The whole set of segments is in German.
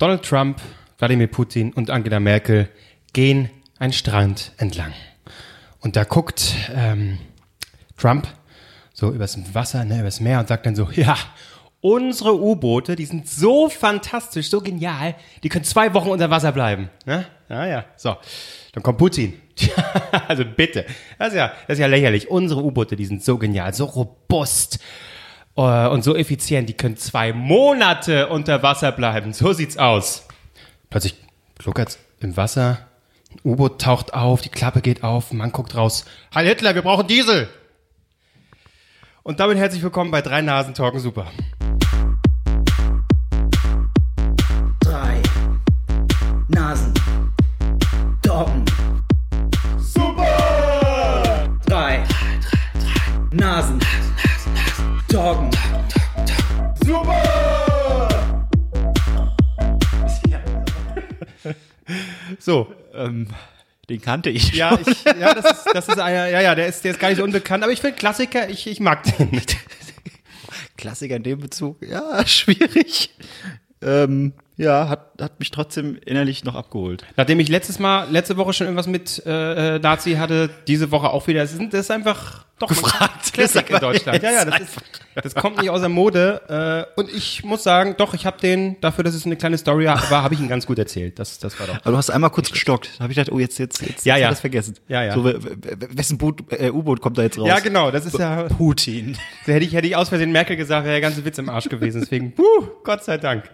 Donald Trump, Wladimir Putin und Angela Merkel gehen einen Strand entlang. Und da guckt ähm, Trump so übers Wasser, ne, übers Meer und sagt dann so, ja, unsere U-Boote, die sind so fantastisch, so genial, die können zwei Wochen unter Wasser bleiben. Ne? Ja, ja, so. Dann kommt Putin. also bitte. Das ist, ja, das ist ja lächerlich. Unsere U-Boote, die sind so genial, so robust und so effizient, die können zwei Monate unter Wasser bleiben. So sieht's aus. Plötzlich gluckert's im Wasser, ein U-Boot taucht auf, die Klappe geht auf, man guckt raus. Heil Hitler, wir brauchen Diesel! Und damit herzlich willkommen bei Drei Nasen Talken Super. Drei Nasen. Doggen. Super! Drei Nasen. Doggen. So, Ähm, den kannte ich. ja, ich, ja, das ist, das ist einer, ja, ja, der ist, der ist gar nicht so unbekannt, aber ich finde Klassiker, ich, ich mag den. Klassiker in dem Bezug. Ja, schwierig. Ähm, ja, hat, hat mich trotzdem innerlich noch abgeholt. Nachdem ich letztes Mal, letzte Woche schon irgendwas mit äh, äh, Nazi hatte, diese Woche auch wieder. Das ist, das ist einfach doch Gefragt. Klassik in Deutschland. Ja, ja, das, ist, das kommt nicht aus der Mode. Äh, und ich muss sagen, doch, ich habe den, dafür, dass es eine kleine Story war, habe ich ihn ganz gut erzählt. Das, das war doch. Aber du hast einmal kurz gestockt. Da habe ich gedacht, oh, jetzt, jetzt, jetzt, Ja, jetzt ja. das vergessen. Ja, ja. So, wessen Boot, äh, U-Boot kommt da jetzt raus? Ja, genau, das ist ja. Putin. So hätte ich, hätte ich aus Versehen Merkel gesagt, wäre der ganze Witz im Arsch gewesen. Deswegen, puh, Gott sei Dank.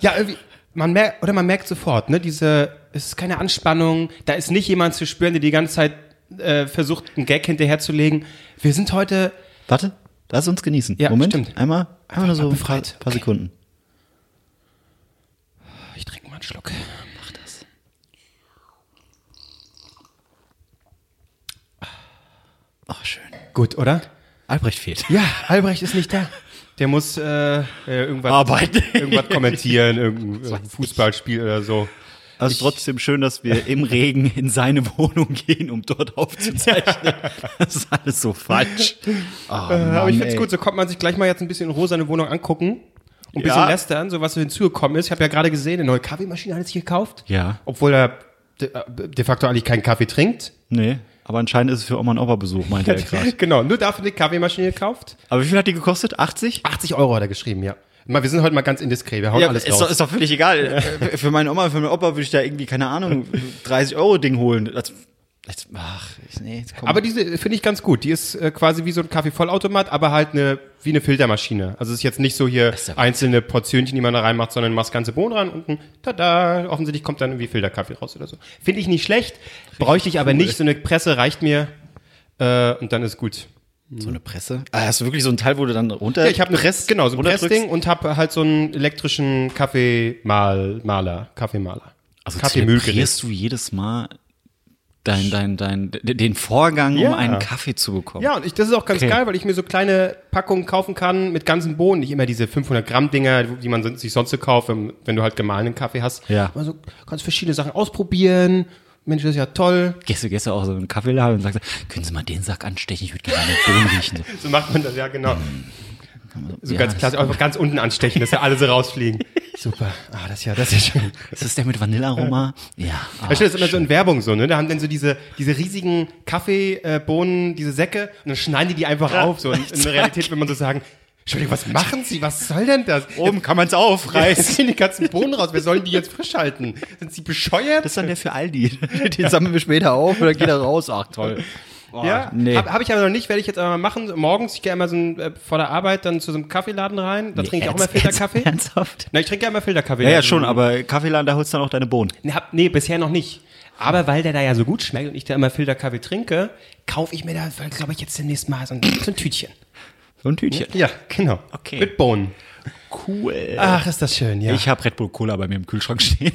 Ja, irgendwie, man merkt, oder man merkt sofort, ne, diese, es ist keine Anspannung, da ist nicht jemand zu spüren, der die ganze Zeit äh, versucht, einen Gag hinterherzulegen. Wir sind heute, Warte, lass uns genießen. Ja, Moment, stimmt. einmal, einmal nur so ein paar, paar Sekunden. ich trinke mal einen Schluck. Mach das. Ach, schön. Gut, oder? Albrecht fehlt. Ja, Albrecht ist nicht da. Der muss äh, äh, irgendwas, Arbeiten. irgendwas kommentieren, irgendein Fußballspiel oder so. Also trotzdem schön, dass wir im Regen in seine Wohnung gehen, um dort aufzuzeichnen. Das ist alles so falsch. Oh, Äh, aber ich find's gut, so kommt man sich gleich mal jetzt ein bisschen in Ruhe seine Wohnung angucken und ein bisschen Ja. lästern, so was so hinzugekommen ist. Ich habe ja gerade gesehen, eine neue Kaffeemaschine hat er sich gekauft. Ja. Obwohl er de, äh, de facto eigentlich keinen Kaffee trinkt. Nee, aber anscheinend ist es für Oma und Opa Besuch, meinte er gerade. genau, nur dafür eine Kaffeemaschine gekauft. Aber wie viel hat die gekostet? 80? 80 Euro hat er geschrieben, ja. Mal, wir sind heute mal ganz indiskret, wir hauen alles ist raus. doch, ist doch völlig egal. Für meine Oma, für meinen Opa würde ich da irgendwie, keine Ahnung, 30 Euro Ding holen. Das, das, ach, ich, nee, jetzt komm. aber diese finde ich ganz gut. Die ist äh, quasi wie so ein Kaffeevollautomat, aber halt eine wie eine Filtermaschine. Also es ist jetzt nicht so hier ja einzelne Portionchen, die man da reinmacht, sondern machst ganze Bohnen ran und ein tada, offensichtlich kommt dann irgendwie Filterkaffee raus oder so. Finde ich nicht schlecht, bräuchte ich aber nicht. So eine Presse reicht mir äh, und dann ist gut. so eine Presse. Ah, hast du wirklich so ein Teil, wo du dann runter Ja, ich habe eine presst, genau so ein? Pressding und habe halt so einen elektrischen Kaffeemaler, Kaffeemaler. Also Kaffeemühlgerät. zelebrierst du jedes Mal dein, dein, dein, den Vorgang, Ja. um einen Kaffee zu bekommen. Ja, und ich, das ist auch ganz Okay. geil, weil ich mir so kleine Packungen kaufen kann mit ganzen Bohnen, nicht immer diese 500 Gramm Dinger, die man sich sonst so kauft, wenn, wenn du halt gemahlenen Kaffee hast. Ja. Also ganz verschiedene Sachen ausprobieren. Mensch, das ist ja toll. Gehst du, du auch so in einen Kaffeeladen und sagst, können Sie mal den Sack anstechen, ich würde gerne meine Bohnen riechen. So, So macht man das, ja genau. So ja, ganz klassisch, einfach ganz unten anstechen, dass ja alle so rausfliegen. Super. Ah, das ist ja, das ist ja schön. Ist das der mit Vanillearoma? Ja. Ah, Das ist immer so in Werbung so, ne? Da haben dann so diese, diese riesigen Kaffeebohnen, diese Säcke, und dann schneiden die die einfach auf. So in, in der Realität, wenn man so sagen, Entschuldigung, was machen Sie? Was soll denn das? Oben kann man es aufreißen. Reißen die ganzen Bohnen raus. Wer sollen die jetzt frisch halten? Sind sie bescheuert? Das ist dann der für Aldi. Den sammeln wir später auf und dann geht er raus. Ach toll. Boah, ja, nee. habe hab ich aber noch nicht, werde ich jetzt aber mal machen. Morgens, ich gehe immer so ein, äh, vor der Arbeit dann zu so einem Kaffeeladen rein. Da trinke ich auch immer Ernst- Filterkaffee. Ernsthaft? Na, ich trinke ja immer Filterkaffee. Ja, ja, schon, aber Kaffeeladen, da holst du dann auch deine Bohnen. Nee, hab, nee, bisher noch nicht. Aber weil der da ja so gut schmeckt und ich da immer Filterkaffee trinke, kaufe ich mir da, glaube ich, jetzt demnächst mal so ein, so ein Tütchen. So ein Tütchen. Ja, genau. Okay. Mit Bohnen. Cool. Ach, ist das schön, ja. Ich habe Red Bull Cola bei mir im Kühlschrank stehen.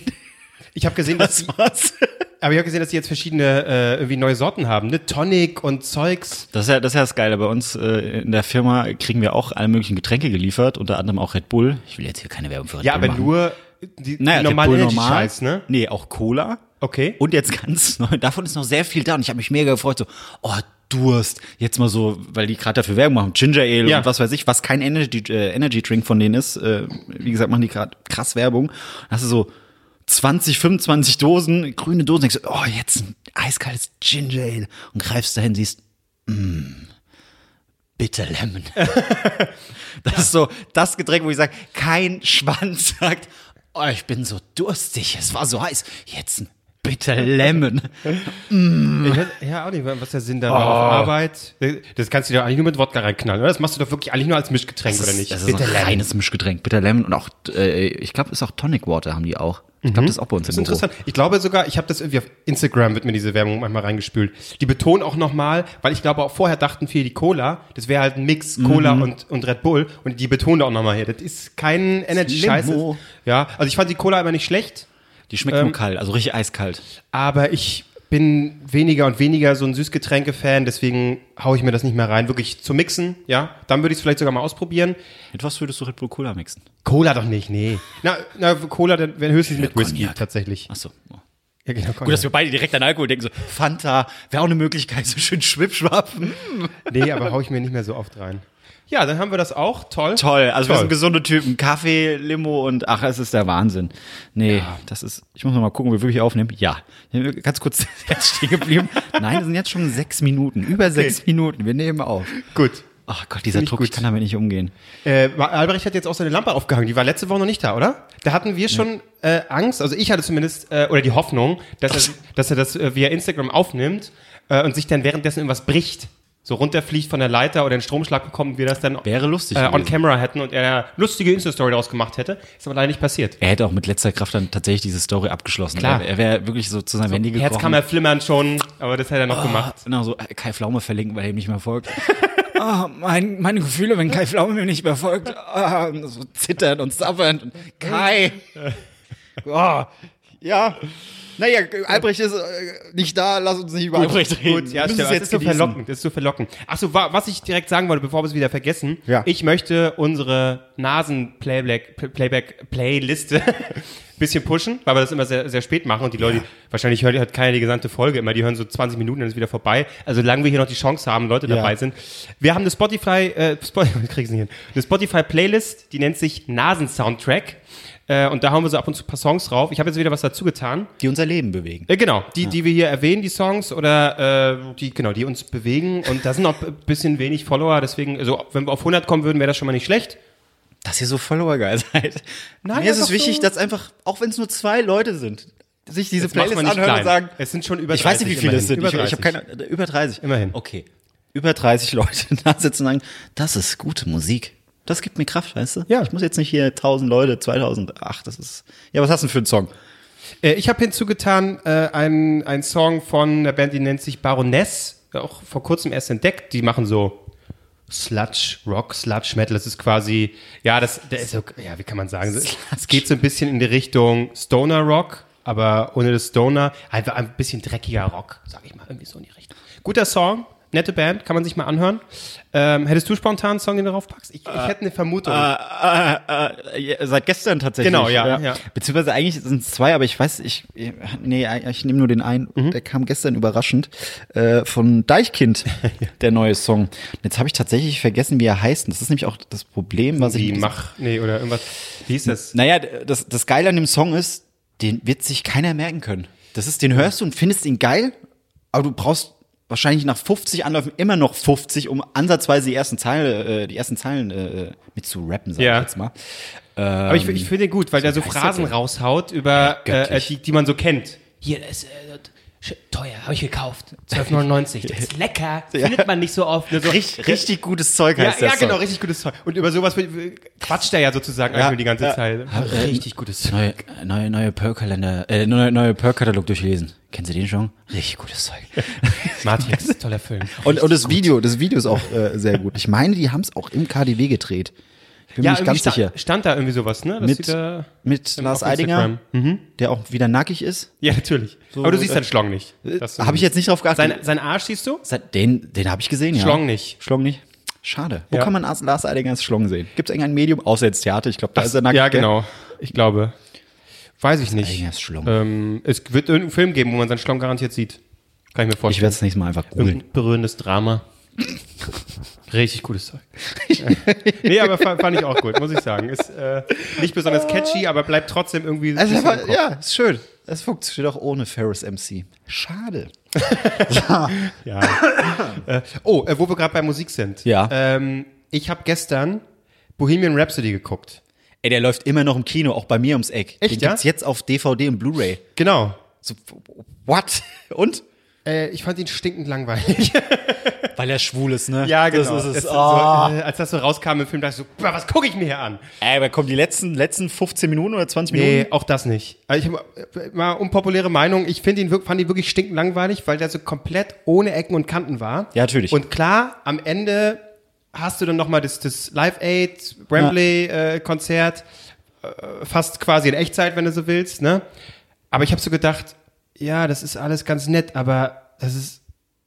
Ich habe gesehen, dass Das war's. aber ich habe gesehen, dass sie jetzt verschiedene äh, irgendwie neue Sorten haben, ne? Tonic und Zeugs. Das ist ja das, ist ja das Geile. Bei uns äh, in der Firma kriegen wir auch alle möglichen Getränke geliefert, unter anderem auch Red Bull. Ich will jetzt hier keine Werbung für Red Ja, Bull aber machen. nur die, naja, die Red normale normal. Scheiß, ne? Nee, auch Cola. Okay. Und jetzt ganz neu, davon ist noch sehr viel da und ich habe mich mega gefreut, so, oh, Durst. Jetzt mal so, weil die gerade dafür Werbung machen, Ginger Ale Ja. und was weiß ich, was kein Energy, äh, Energy Drink von denen ist. Äh, wie gesagt, machen die gerade krass Werbung. Hast du so 20, 25 Dosen, grüne Dosen, denkst du, oh, jetzt ein eiskaltes Ginger Ale. Und greifst dahin, siehst, mm, Bitter Lemon. das ist so das Getränk, wo ich sage, kein Schwanz sagt, oh, ich bin so durstig, es war so heiß, jetzt ein Bitter Lemon. Ich weiß, ja, auch nicht, was der Sinn da war auf Arbeit. Das kannst du dir eigentlich nur mit Wodka reinknallen, oder? Das machst du doch wirklich eigentlich nur als Mischgetränk, oder nicht? Das ist ein reines Mischgetränk. Bitter Lemon und auch, äh, ich glaube, ist auch Tonic Water haben die auch. Ich glaube, das ist auch bei uns Das im ist Büro. interessant. Ich glaube sogar, ich habe das irgendwie auf Instagram wird mir diese Werbung manchmal reingespült. Die betonen auch nochmal, weil ich glaube auch vorher dachten viele die Cola, das wäre halt ein Mix Cola und, und Red Bull und die betonen auch nochmal hier, das ist kein Energy Scheiße. Limo. Ja, also ich fand die Cola immer nicht schlecht, Die schmeckt nur kalt, also richtig eiskalt. aber ich bin weniger und weniger so ein Süßgetränke-Fan, deswegen haue ich mir das nicht mehr rein. Wirklich zum Mixen, ja. Dann würde ich es vielleicht sogar mal ausprobieren. Mit was würdest du Red Bull Cola mixen? Cola doch nicht, nee. Na, na Cola dann wäre höchstens mit Whisky Cognac. tatsächlich. Achso. Ja, genau, Gut, dass wir beide direkt an Alkohol denken, so Fanta, wäre auch eine Möglichkeit, so schön schwippschwapp. Nee, aber hau ich mir nicht mehr so oft rein. Ja, dann haben wir das auch. Toll. Toll, also wir Toll. sind gesunde Typen. Kaffee, Limo und ach, es ist der Wahnsinn. Nee, das ist, ich muss noch mal gucken, ob wir wirklich aufnehmen. Ja, ganz kurz jetzt stehen geblieben. Nein, es sind jetzt schon sechs Minuten, über sechs Minuten. Wir nehmen auf. Gut. Ach Gott, dieser Druck, gut. ich kann damit nicht umgehen. Äh, Albrecht hat jetzt auch seine Lampe aufgehangen. Die war letzte Woche noch nicht da, oder? Da hatten wir schon äh, Angst, also ich hatte zumindest, äh, oder die Hoffnung, dass er, dass er das äh, via Instagram aufnimmt äh, und sich dann währenddessen irgendwas bricht. So runterfliegt von der Leiter oder einen Stromschlag bekommt, und wir das dann Wäre lustig äh, on gewesen. camera hätten und er eine lustige Insta-Story daraus gemacht hätte. Ist aber leider nicht passiert. Er hätte auch mit letzter Kraft dann tatsächlich diese Story abgeschlossen. Klar. Er, er wäre wirklich so zu seinem Handy Herz gekrochen. kam er flimmern schon, aber das hätte er noch gemacht. Genau, so äh, Kai Pflaume verlinken, weil er ihm nicht mehr folgt. Ah, mein, meine Gefühle, wenn Kai Pflaume mir nicht mehr folgt, ah, so zitternd und sabbernd. Und Kai! Oh, ja. Naja, Albrecht ist äh, nicht da, lass uns nicht über Albrecht reden. Gut, ja, Das ist so genießen. verlockend. Das ist so verlockend. Ach so, wa- was ich direkt sagen wollte, bevor wir es wieder vergessen. Ja. Ich möchte unsere Nasen-Playback-Playliste bisschen pushen, weil wir das immer sehr, sehr spät machen und die Leute, wahrscheinlich hört, hört keiner die gesamte Folge immer, die hören so 20 Minuten, dann ist wieder vorbei. Also solange wir hier noch die Chance haben, Leute Ja. dabei sind. Wir haben eine Spotify, äh, Spotify, krieg's nicht hin, eine Spotify-Playlist, die nennt sich Nasen-Soundtrack. Äh, und da hauen wir so ab und zu ein paar Songs drauf. Ich habe jetzt wieder was dazu getan. Die unser Leben bewegen. Äh, genau, die, die wir hier erwähnen, die Songs oder äh, die, genau, die uns bewegen. Und da sind noch ein bisschen wenig Follower, deswegen, also wenn wir auf 100 kommen würden, wäre das schon mal nicht schlecht. Dass ihr so Follower-geil seid. Nein, Mir ist es wichtig, so- dass einfach, auch wenn es nur zwei Leute sind, sich diese Playlist anhören klein. und sagen, Es sind schon über ich weiß nicht, wie 30 viele es sind. Ich, Über ich habe 30. keine, über 30. Immerhin. Okay. Über 30 Leute da sitzen und sagen, das ist gute Musik. Das gibt mir Kraft, weißt du? Ja. Ich muss jetzt nicht hier 1000 Leute, 2000, ach, das ist, ja, was hast du denn für einen Song? Äh, ich habe hinzugetan äh, einen, einen Song von der Band, die nennt sich Baroness, auch vor kurzem erst entdeckt. Die machen so Sludge Rock, Sludge Metal. Das ist quasi, ja, das, der ist so, ja, wie kann man sagen? Es geht so ein bisschen in die Richtung Stoner Rock, aber ohne das Stoner, einfach ein bisschen dreckiger Rock, sag ich mal, irgendwie so in die Richtung. Guter Song, nette Band, kann man sich mal anhören. Ähm, hättest du spontan einen Song, den du drauf packst? Ich, ich hätte eine Vermutung. Äh, äh, ja, seit gestern tatsächlich. Genau, ja, ja. Beziehungsweise eigentlich sind es zwei, aber ich weiß, ich, nee, ich nehme nur den einen. Mhm. Der kam gestern überraschend äh, von Deichkind, der neue Song. Jetzt habe ich tatsächlich vergessen, wie er heißt. Und das ist nämlich auch das Problem, was Wie ich. mach, nee, oder irgendwas. Wie ist das? Naja, das, das Geile an dem Song ist, den wird sich keiner merken können. Das ist, den hörst du und findest ihn geil, aber du brauchst wahrscheinlich nach 50 Anläufen immer noch 50, um ansatzweise die ersten Zeilen, äh, die ersten Zeilen äh, mit zu rappen, sag Ja. ich jetzt mal. Aber ich, ich finde den gut, weil der so Phrasen raushaut über, äh, göttlich. die, die man so kennt. Hier, das ist äh, teuer, habe ich gekauft. 12,99. Das ist lecker. Findet man nicht so oft. So, Richtig, richtig gutes Zeug ja, heißt der ja, genau, Song. richtig gutes Zeug. Und über sowas quatscht er ja sozusagen Ja, die ganze ja. Zeit. Richtig gutes Zeug. Neue, neue, neue Pearl-Kalender, äh, neue, neue Pearl-Katalog durchlesen. Kennen Sie den schon? Richtig gutes Zeug. Martin, das ist ein toller Film. Und, und das Video, das Video ist auch äh, sehr gut. Ich meine, die haben es auch im KDW gedreht. Ich bin Ja, mir nicht ganz irgendwie sicher. stand, da irgendwie sowas, ne? Das Mit, da, mit Lars Eidinger. Mhm. der auch wieder nackig ist. ja, natürlich. Aber du siehst äh, seinen Schlong nicht. Das- Habe ich jetzt nicht drauf geachtet. Sein, sein Arsch siehst du? Den, den habe ich gesehen, ja. Schlong nicht. Schlong nicht. Schade. Wo Ja. kann man Ars- Lars Eidingers Schlong sehen? Gibt es irgendein Medium, außer jetzt Theater? Ich glaube, da ist er nackt. ja, genau. Ich glaube. Weiß ich nicht. Eidingers Schlong. Ähm, es wird irgendeinen Film geben, wo man seinen Schlong garantiert sieht. Kann ich mir Ich vorstellen. werde es nächstes Mal einfach googeln. Berührendes Drama. Richtig gutes Zeug. nee, aber fand, fand ich auch gut, muss ich sagen. Ist äh, nicht besonders catchy, aber bleibt trotzdem irgendwie. Also, aber, im Kopf. ja, ist schön. Es funktioniert auch ohne Ferris MC. Schade. Ja. äh, oh, äh, wo wir gerade bei Musik sind. Ja. Ähm, ich habe gestern Bohemian Rhapsody geguckt. Ey, der läuft immer noch im Kino, auch bei mir ums Eck. Echt, Den ja? gibt's jetzt auf DVD und Blu-ray. Genau. So, what? Und? Äh, ich fand ihn stinkend langweilig. Weil er schwul ist, ne? ja, genau. Das ist es. Oh. so, äh, als das so rauskam im Film, dachte ich so, "Boah, was gucke ich mir hier an? Ey, aber kommen die letzten, letzten 15 Minuten oder 20 Minuten? Nee, auch das nicht. Also ich hab, äh, mal unpopuläre Meinung, ich finde ihn, fand ihn wirklich stinkend langweilig, weil der so komplett ohne Ecken und Kanten war. Ja, natürlich. Und klar, am Ende hast du dann nochmal das, das Live Aid, Wembley äh, Konzert, äh, fast quasi in Echtzeit, wenn du so willst, ne? Aber ich habe so gedacht, ja, das ist alles ganz nett, aber das ist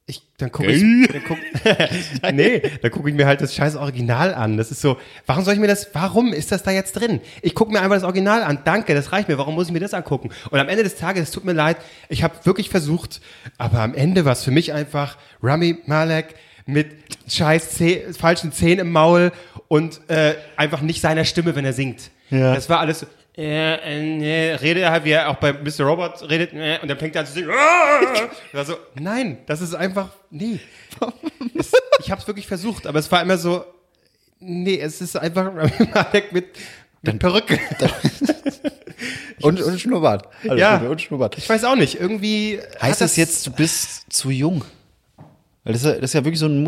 ich, dann gucke ich, dann guck, nee, dann gucke ich mir halt das scheiß Original an. Das ist so, warum soll ich mir das, warum ist das da jetzt drin? Ich gucke mir einfach das Original an. Danke, das reicht mir. Warum muss ich mir das angucken? Und am Ende des Tages, es tut mir leid, ich habe wirklich versucht, aber am Ende war es für mich einfach Rami Malek mit scheiß Zeh, falschen Zähnen im Maul und äh, einfach nicht seiner Stimme, wenn er singt. Ja. Das war alles ja, äh, nee, redet er halt, wie er auch bei Mr. Robot redet, äh, und dann fängt er an zu singen. War so, nein, das ist einfach, nee. Es, ich habe es wirklich versucht, aber es war immer so, nee, es ist einfach Malek mit, mit Perücke. Und, und Schnurrbart. Alles Ja. Und Schnurrbart. Ich weiß auch nicht, irgendwie Heißt das jetzt, du bist zu jung? Weil das ist ja, das ist ja wirklich so ein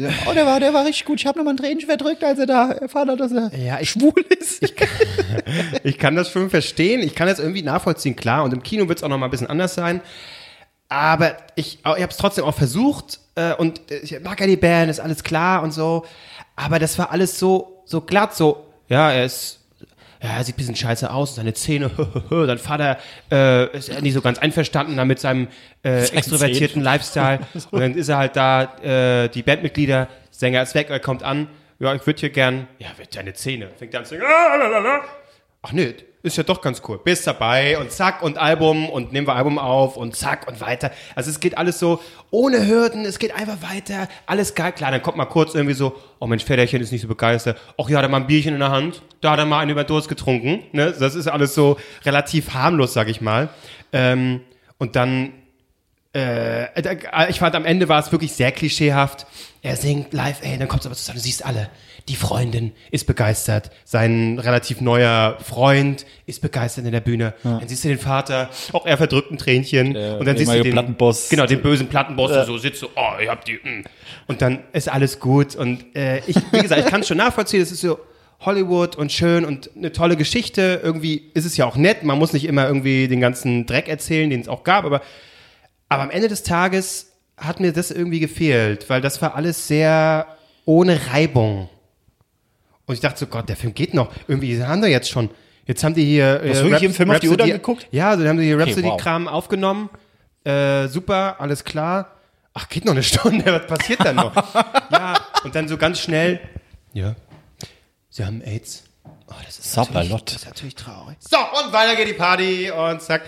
sagen, Oh, der war, der war richtig gut. Ich habe nochmal ein Tränchen verdrückt, als er da erfahren hat, dass er Ja, ich- schwul ist. Ich kann das schon verstehen. Ich kann das irgendwie nachvollziehen, klar. Und im Kino wird es auch noch mal ein bisschen anders sein. Aber ich, ich habe es trotzdem auch versucht. Äh, und äh, ich mag ja die Band, ist alles klar und so. Aber das war alles so, so glatt, so, ja, er ist, ja, er sieht ein bisschen scheiße aus, seine Zähne, sein Vater äh, ist ja nicht so ganz einverstanden mit seinem äh, extrovertierten Lifestyle. Und dann ist er halt da, äh, die Bandmitglieder, Sänger ist weg, er kommt an, ja, ich würde hier gern, ja, deine Zähne. Fängt er an zu la. Ach nee, ist ja doch ganz cool. Bist dabei und zack und Album und nehmen wir Album auf und zack und weiter. Also es geht alles so ohne Hürden, es geht einfach weiter, alles geil. Klar, dann kommt mal kurz irgendwie so, oh Mensch, Väterchen ist nicht so begeistert. Ach ja, da mal ein Bierchen in der Hand, da hat er mal einen über Durst getrunken. Ne? Das ist alles so relativ harmlos, sag ich mal. Ähm, und dann äh, da- ich fand am Ende war es wirklich sehr klischeehaft. Er singt live, ey, dann kommt aber zusammen, du siehst alle. Die Freundin ist begeistert, sein relativ neuer Freund ist begeistert in der Bühne. Dann siehst du den Vater, auch er verdrückt ein Tränchen. und dann siehst du den Plattenboss. Genau, den bösen Plattenboss, der so sitzt so, oh, ich hab die. mm. Und dann ist alles gut. Und äh, ich, wie gesagt, ich kann es schon nachvollziehen, es ist so Hollywood und schön und eine tolle Geschichte. Irgendwie ist es ja auch nett. Man muss nicht immer irgendwie den ganzen Dreck erzählen, den es auch gab, aber aber am Ende des Tages hat mir das irgendwie gefehlt, weil das war alles sehr ohne Reibung. Und ich dachte so, Gott, der Film geht noch. Irgendwie haben wir jetzt schon. Jetzt haben die hier. äh, hast wirklich im Film auf die Uhr Rhapsody- geguckt? Ja, also dann haben die hier Okay, Rhapsody-Kram aufgenommen. Äh, super, alles klar. Ach, geht noch eine Stunde, was passiert dann noch? ja, und dann so ganz schnell. Ja. Sie haben AIDS. Oh, das ist natürlich, Sapperlott. das ist natürlich traurig. So, und weiter geht die Party und zack.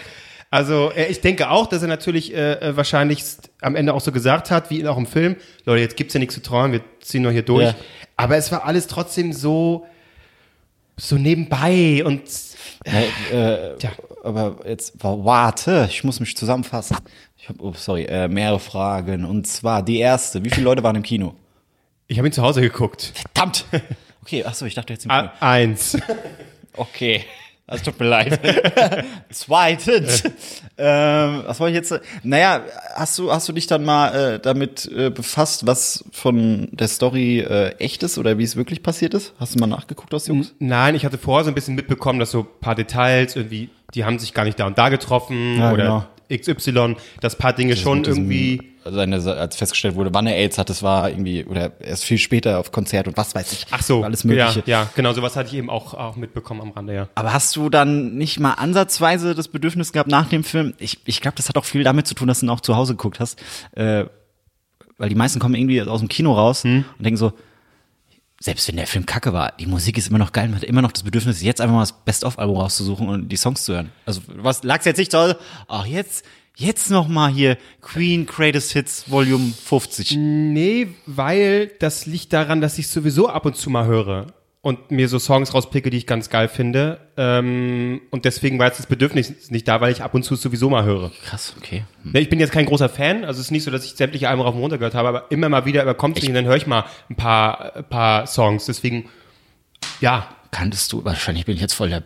Also äh, ich denke auch, dass er natürlich äh, äh, wahrscheinlich am Ende auch so gesagt hat, wie auch im Film, Leute, jetzt gibt's ja nichts zu träumen, wir ziehen noch hier durch. Ja. Aber es war alles trotzdem so so nebenbei und äh, Tja. aber jetzt, wa- warte, ich muss mich zusammenfassen. Ich habe, oh, sorry, äh, mehrere Fragen. Und zwar die erste, wie viele Leute waren im Kino? ich habe ihn zu Hause geguckt. Verdammt! Okay, achso, ich dachte jetzt im A Kino. eins. Okay, das tut mir leid. Zweitens, ähm, was wollte ich jetzt? Naja, hast du hast du dich dann mal äh, damit äh, befasst, was von der Story äh, echt ist oder wie es wirklich passiert ist? Hast du mal nachgeguckt aus Jungs? Nein, ich hatte vorher so ein bisschen mitbekommen, dass so ein paar Details irgendwie, die haben sich gar nicht da und da getroffen Ja, oder genau. XY, dass paar Dinge schon Mit diesem- irgendwie. also eine, als festgestellt wurde, wann er AIDS hat, das war irgendwie oder erst viel später auf Konzert und was weiß ich. Ach so, alles Mögliche. Ja, ja, genau, sowas hatte ich eben auch, auch mitbekommen am Rande, ja. Aber hast du dann nicht mal ansatzweise das Bedürfnis gehabt nach dem Film? Ich, ich glaube, das hat auch viel damit zu tun, dass du ihn auch zu Hause geguckt hast. Äh, weil die meisten kommen irgendwie aus dem Kino raus und denken so, selbst wenn der Film kacke war, die Musik ist immer noch geil, man hat immer noch das Bedürfnis, jetzt einfach mal das Best-of-Album rauszusuchen und die Songs zu hören. Also was lag's jetzt nicht Hause? Ach, jetzt, Jetzt noch mal hier Queen Greatest Hits Volume 50. Nee, weil das liegt daran, dass ich sowieso ab und zu mal höre und mir so Songs rauspicke, die ich ganz geil finde. Ähm, und deswegen war jetzt das Bedürfnis nicht da, weil ich ab und zu sowieso mal höre. Krass, okay. Ne, Ich bin jetzt kein großer Fan, also es ist nicht so, dass ich sämtliche Alben rauf und runter gehört habe, aber immer mal wieder überkommt es mich und dann höre ich mal ein paar, ein paar Songs. Deswegen, ja, Kanntest du, wahrscheinlich bin ich jetzt voll der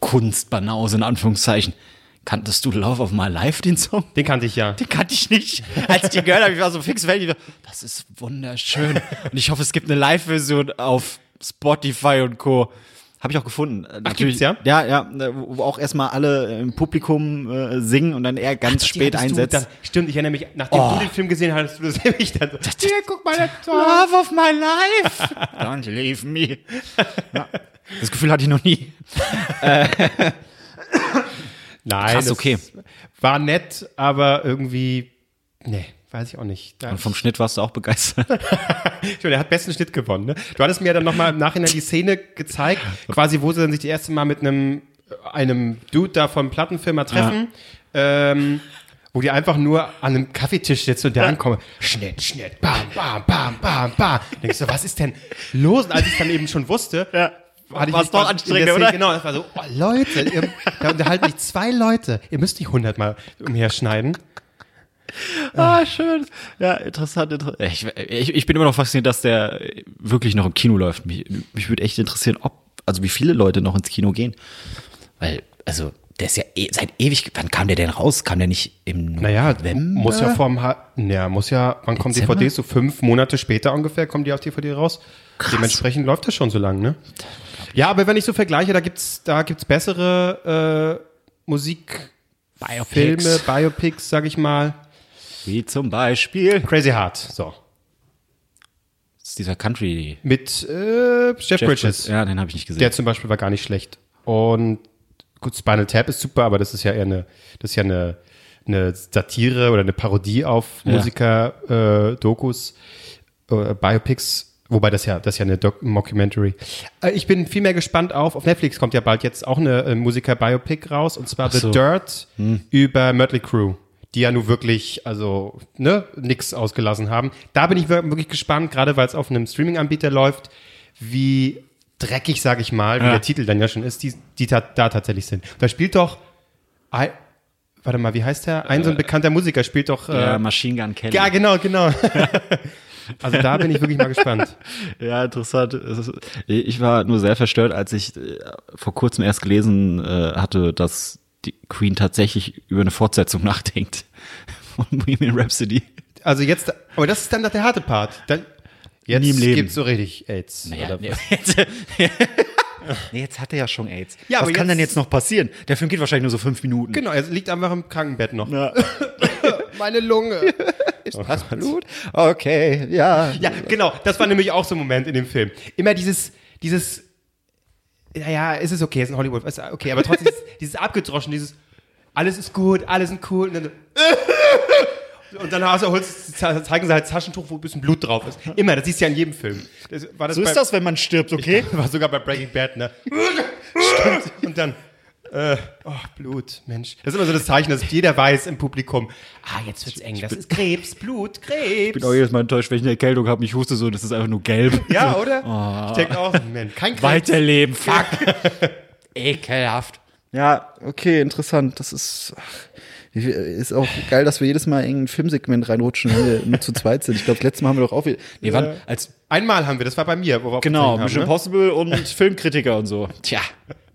Kunstbanause in Anführungszeichen. Kanntest du Love of My Life, den Song? den kannte ich ja. Den kannte ich nicht. Als ich den gehört habe, ich war so fix fertig. Ich war, Das ist wunderschön. Und ich hoffe, es gibt eine Live-Version auf Spotify und Co. Habe ich auch gefunden. Ach, gibt's, ja? Ja, ja, wo wo auch erstmal alle im Publikum äh, singen und dann er ganz Die spät einsetzt. Dann, stimmt, ich erinnere mich, nachdem Oh. du den Film gesehen hast, du das nämlich dann so, hier, guck mal, das. Love of my life. Don't leave me. Ja. Das Gefühl hatte ich noch nie. Nein, Krass, das okay. war nett, aber irgendwie, nee, weiß ich auch nicht. Da, Und vom Schnitt warst du auch begeistert. Meine, er hat besten Schnitt gewonnen. Ne? Du hattest mir ja dann nochmal im Nachhinein die Szene gezeigt, quasi, wo sie dann sich das erste Mal mit einem, einem Dude da vom Plattenfirma treffen, ähm, wo die einfach nur an einem Kaffeetisch sitzen und der ankommt. Schnitt, Schnitt, bam, bam, bam, bam, bam. Denkst du, was ist denn los? Und als ich dann eben schon wusste, hatte ich War's mich doch anstrengend, oder? Genau, das war so, oh Leute, ihr, da unterhalten sich zwei Leute. Ihr müsst nicht hundertmal umherschneiden. Ah, schön. Ja, interessant. inter ich, ich, ich bin immer noch fasziniert, dass der wirklich noch im Kino läuft. Mich, mich würde echt interessieren, ob, also wie viele Leute noch ins Kino gehen. Weil, also, der ist ja eh, seit ewig, wann kam der denn raus? Kam der nicht im Naja, November? muss ja Ha- ja, muss ja, wann kommt Dezember? DVD? So fünf Monate später ungefähr kommen die auf DVD raus. Dementsprechend läuft das schon so lang, ne? Ja, aber wenn ich so vergleiche, da gibt's, da gibt's bessere äh, Musik, Biopics. Filme, Biopics, sag ich mal. Wie zum Beispiel. Crazy Heart, so. Das ist dieser Country. Mit äh, Jeff, Bridges. Ja, den habe ich nicht gesehen. Der zum Beispiel war gar nicht schlecht. Und gut, Spinal Tap ist super, aber das ist ja eher eine, das ist ja eine, eine Satire oder eine Parodie auf Ja. Musiker-Dokus, äh, Biopics. Wobei das ja, das ist ja eine Doc Mockumentary. Äh, ich bin viel mehr gespannt auf, auf Netflix kommt ja bald jetzt auch eine äh, Musiker-Biopic raus, und zwar so. The Dirt über Mötley Crue. Die ja nun wirklich, also, ne, nix ausgelassen haben. Da bin ich wir- wirklich gespannt, gerade weil es auf einem Streaming-Anbieter läuft, wie dreckig, sag ich mal, wie Ja. der Titel dann ja schon ist, die, die ta da tatsächlich sind. Da spielt doch, ein, warte mal, wie heißt der? Ein so ein bekannter Musiker spielt doch, äh, ja, Machine Gun Kelly. ja, genau, genau. also da bin ich wirklich mal gespannt. Ja, interessant. Ich war nur sehr verstört, als ich äh, vor kurzem erst gelesen äh, hatte, dass Queen tatsächlich über eine Fortsetzung nachdenkt von Bohemian Rhapsody. Also jetzt, aber das ist dann der harte Part. Dann, jetzt Nie im Leben. gibt's so richtig AIDS. Naja, nee, jetzt, nee, jetzt hat er ja schon AIDS. Ja, Was aber kann jetzt- denn jetzt noch passieren? Der Film geht wahrscheinlich nur so fünf Minuten. Genau, er liegt einfach im Krankenbett noch. Ja. Meine Lunge. Ist das Blut? Okay, ja. Ja, genau. Das war nämlich auch so ein Moment in dem Film. Immer dieses, dieses, naja, es ist okay, es ist in Hollywood, es ist okay, aber trotzdem dieses, dieses abgedroschen, dieses, alles ist gut, alles sind cool, und dann, so- und dann hast du, holst, zeigen sie halt Taschentuch, wo ein bisschen Blut drauf ist. Immer, das siehst du ja in jedem Film. Das, das So bei, ist das, wenn man stirbt, okay? War sogar bei Breaking Bad, ne? Stimmt. Und dann, äh, oh, Blut, Mensch. Das ist immer so das Zeichen, dass jeder weiß im Publikum, ah, jetzt wird's eng, das ist Krebs, Blut, Krebs. Ich bin auch jedes Mal enttäuscht, wenn ich eine Erkältung habe, ich huste so, das ist einfach nur gelb. Ja, oder? Ich denke auch, Mensch, kein Krebs. Weiterleben, fuck. Ekelhaft. Ja, okay, interessant. Das ist, ist auch geil, dass wir jedes Mal in ein Filmsegment reinrutschen, wenn wir nur zu zweit sind. Ich glaube, das letzte Mal haben wir doch auch wieder. Nee, wann? Als, Einmal haben wir, das war bei mir, wo wir genau, Mission haben, ne? Impossible und Filmkritiker und so. Tja.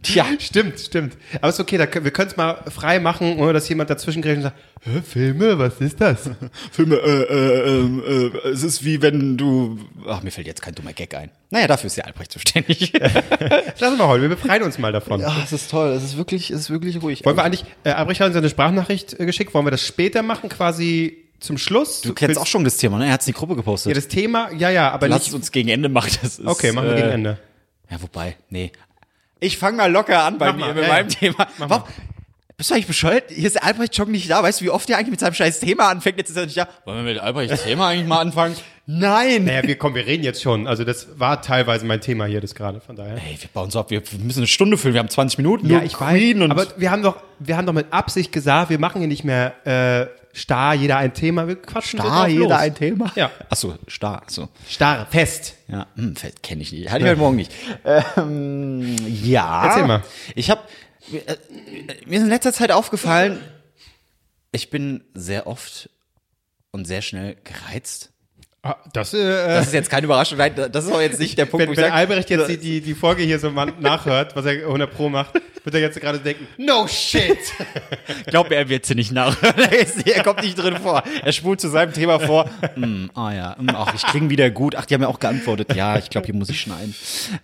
Tja. Stimmt, stimmt. Aber ist okay, da, können- wir können es mal frei machen, ohne dass jemand dazwischen greift und sagt, Hä, Filme, was ist das? Filme, äh, äh, äh, äh, es ist wie wenn du. Ach, mir fällt jetzt kein dummer Gag ein. Naja, dafür ist der Albrecht zuständig. Lassen wir heute, wir befreien uns mal davon. Ja, es ist toll. Es ist wirklich, es ist wirklich ruhig. Wollen wir eigentlich, äh, Albrecht hat uns eine Sprachnachricht äh, geschickt, wollen wir das später machen, quasi zum Schluss? du kennst auch schon das Thema, ne? Er hat es in die Gruppe gepostet. Ja, das Thema, ja, ja, aber Lass nicht, es uns gegen Ende machen. Das ist, okay, machen wir äh, gegen Ende. Ja, wobei, nee. Ich fange mal locker an bei Mach mir mal, mit ja, meinem ja. Thema. Warum? bist du eigentlich bescheuert? Hier ist Albrecht schon nicht da. Weißt du, wie oft der eigentlich mit seinem scheiß Thema anfängt? Jetzt ist er nicht da. Wollen wir mit Albrechts Thema eigentlich mal anfangen? Nein! Naja, wir, komm, wir reden jetzt schon. Also das war teilweise mein Thema hier, das gerade, von daher. Ey, wir bauen so ab. Wir müssen eine Stunde füllen. Wir haben 20 Minuten. Ja, Nur ich Queen weiß. Und aber wir haben doch, wir haben doch mit Absicht gesagt, wir machen hier nicht mehr äh, starr, jeder ein Thema. Wir quatschen so Star, drauf jeder los. ein Thema. Ja. Achso, Star. Achso. Starr, fest. Ja, hm, kenne ich nicht. Hatte ich heute Morgen nicht. Ähm, ja. Erzähl mal. Ich habe äh, mir ist in letzter Zeit aufgefallen, ich bin sehr oft und sehr schnell gereizt. Ah, Das, äh, Das ist jetzt keine Überraschung. Nein, das ist auch jetzt nicht der Punkt, wenn, wo ich wenn sag, Albrecht jetzt die, die, die Folge hier so mal nachhört, was er 100 Pro macht, wird er jetzt gerade denken, no shit. Glaub mir, er wird sie nicht nach. er ist- er kommt nicht drin vor. Er spult zu seinem Thema vor. Mm, ah ja, mm, ach, ich klinge wieder gut. Ach, die haben ja auch geantwortet. Ja, ich glaube, hier muss ich schneiden.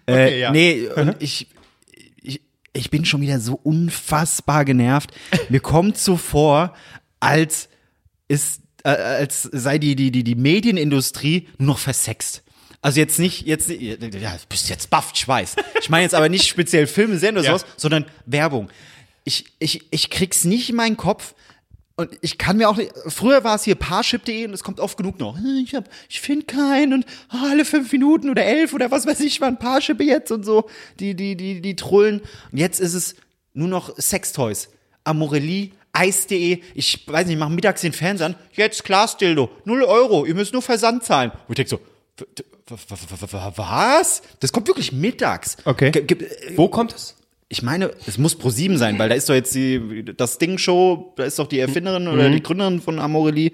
Äh, Okay, ja. Nee, und ich, ich, ich bin schon wieder so unfassbar genervt. Mir kommt so vor, als ist, äh, als sei die, die, die, die Medienindustrie nur noch versext. Also jetzt nicht, jetzt, ja, du bist jetzt baff, ich weiß. Ich meine jetzt aber nicht speziell Filme, Serien oder Ja. sowas, sondern Werbung. Ich, ich, ich krieg's nicht in meinen Kopf. Und ich kann mir auch nicht, früher war es hier parship.de und es kommt oft genug noch. Hm, Ich hab, ich finde keinen und ah, alle fünf Minuten oder elf oder was weiß ich, waren Parship jetzt und so, die, die, die, die Trullen. Und jetzt ist es nur noch Sextoys. Amorelli, Eis.de, ich weiß nicht, machen mittags den Fernseher an, jetzt Glasdildo, null Euro, ihr müsst nur Versand zahlen. Und ich denk so, was? Das kommt wirklich mittags. Okay. G- g- Wo kommt es? ich meine, es muss Pro 7 sein, weil da ist doch jetzt die, das Ding-Show, da ist doch die Erfinderin oder die Gründerin von Amorelli.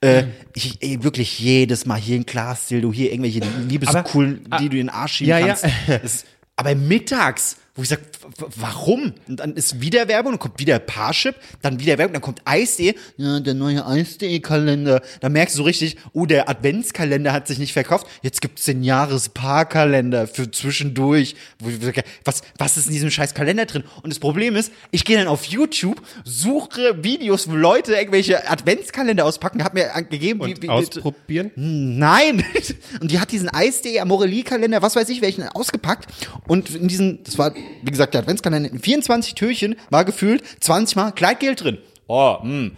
Äh, ich, ey, wirklich jedes Mal hier ein Glasdildo, hier irgendwelche Liebeskugeln, die du in den Arsch schieben ja, ja. kannst. Das, aber mittags, wo ich sag, w- w- warum? Und dann ist wieder Werbung, dann kommt wieder Parship, dann wieder Werbung, dann kommt Eis.de, ja, der neue Eis.de-Kalender. Da merkst du so richtig, oh, der Adventskalender hat sich nicht verkauft. Jetzt gibt's den Jahrespaarkalender für zwischendurch. Wo ich sag, Was, was ist in diesem scheiß Kalender drin? Und das Problem ist, ich gehe dann auf YouTube, suche Videos, wo Leute irgendwelche Adventskalender auspacken, hab mir gegeben, Und wie, wie, ausprobieren? Nein! Und die hat diesen Eis.de Amorelli-Kalender, was weiß ich, welchen ausgepackt. Und in diesen, das war, wie gesagt, der Adventskalender, in 24 Türchen war gefühlt 20 Mal Gleitgel drin. Oh, mh,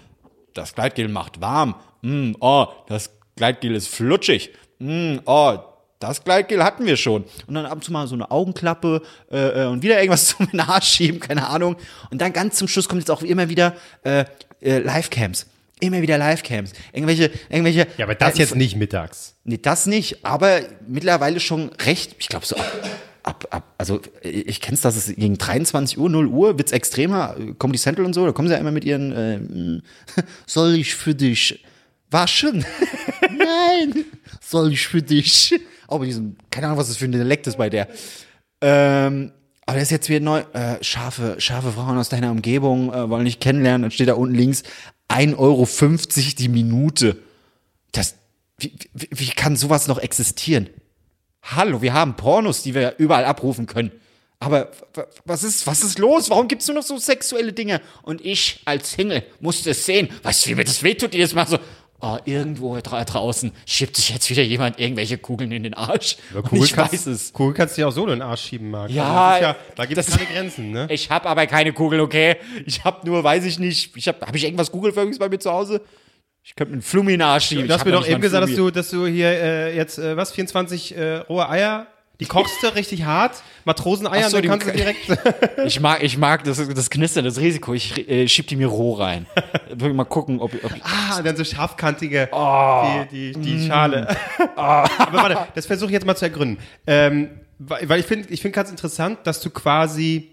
das Gleitgel macht warm. Mh, oh, das Gleitgel ist flutschig. Mh, oh, das Gleitgel hatten wir schon. Und dann ab und zu mal so eine Augenklappe äh, äh, und wieder irgendwas zum Arsch schieben, keine Ahnung. Und dann ganz zum Schluss kommt jetzt auch immer wieder äh, äh, Livecams. Immer wieder Livecams. Irgendwelche, irgendwelche. Ja, aber das äh, jetzt nicht mittags. Nee, das nicht, aber mittlerweile schon recht, ich glaube so ab, ab, ab, also ich kenn's, dass es gegen 23 Uhr, 0 Uhr, wird's extremer, Comedy Central und so, da kommen sie ja immer mit ihren, äh, soll ich für dich waschen? Nein, soll ich für dich? Auch mit diesem, keine Ahnung, was das für ein Dialekt ist bei der. Ähm, aber das ist jetzt wieder neu, äh, scharfe, scharfe Frauen aus deiner Umgebung äh, wollen dich kennenlernen, dann steht da unten links 1,50 Euro die Minute. Das, wie, wie, wie kann sowas noch existieren? Hallo, wir haben Pornos, die wir überall abrufen können. Aber was ist, was ist los? Warum gibt's nur noch so sexuelle Dinge? Und ich als Single musste es sehen. Weißt du, wie mir das wehtut, jedes Mal so, oh, irgendwo dra draußen schiebt sich jetzt wieder jemand irgendwelche Kugeln in den Arsch. Und ich kannst, weiß es. Kugel kannst du ja auch solo in den Arsch schieben, Marc. Ja, Also ja da gibt es keine Grenzen, ne? Ich habe aber keine Kugel, okay? Ich habe nur, weiß ich nicht, ich habe hab ich irgendwas Kugelförmiges bei mir zu Hause? Ich könnte einen Flummi in den Arsch schieben. Du hast mir doch eben gesagt, dass du, dass du hier äh, jetzt, äh, was, 24 äh, rohe Eier, die kochst du richtig hart, Matroseneier, so, dann kannst du direkt... Ich mag, ich mag das, das Knistern, das Risiko. Ich äh, schieb die mir roh rein. Will mal gucken, ob, ob ah, dann so scharfkantige, Oh. die, die, die Mm. Schale. Aber warte, das versuche ich jetzt mal zu ergründen. Ähm, weil weil ich finde ich find ganz interessant, dass du quasi,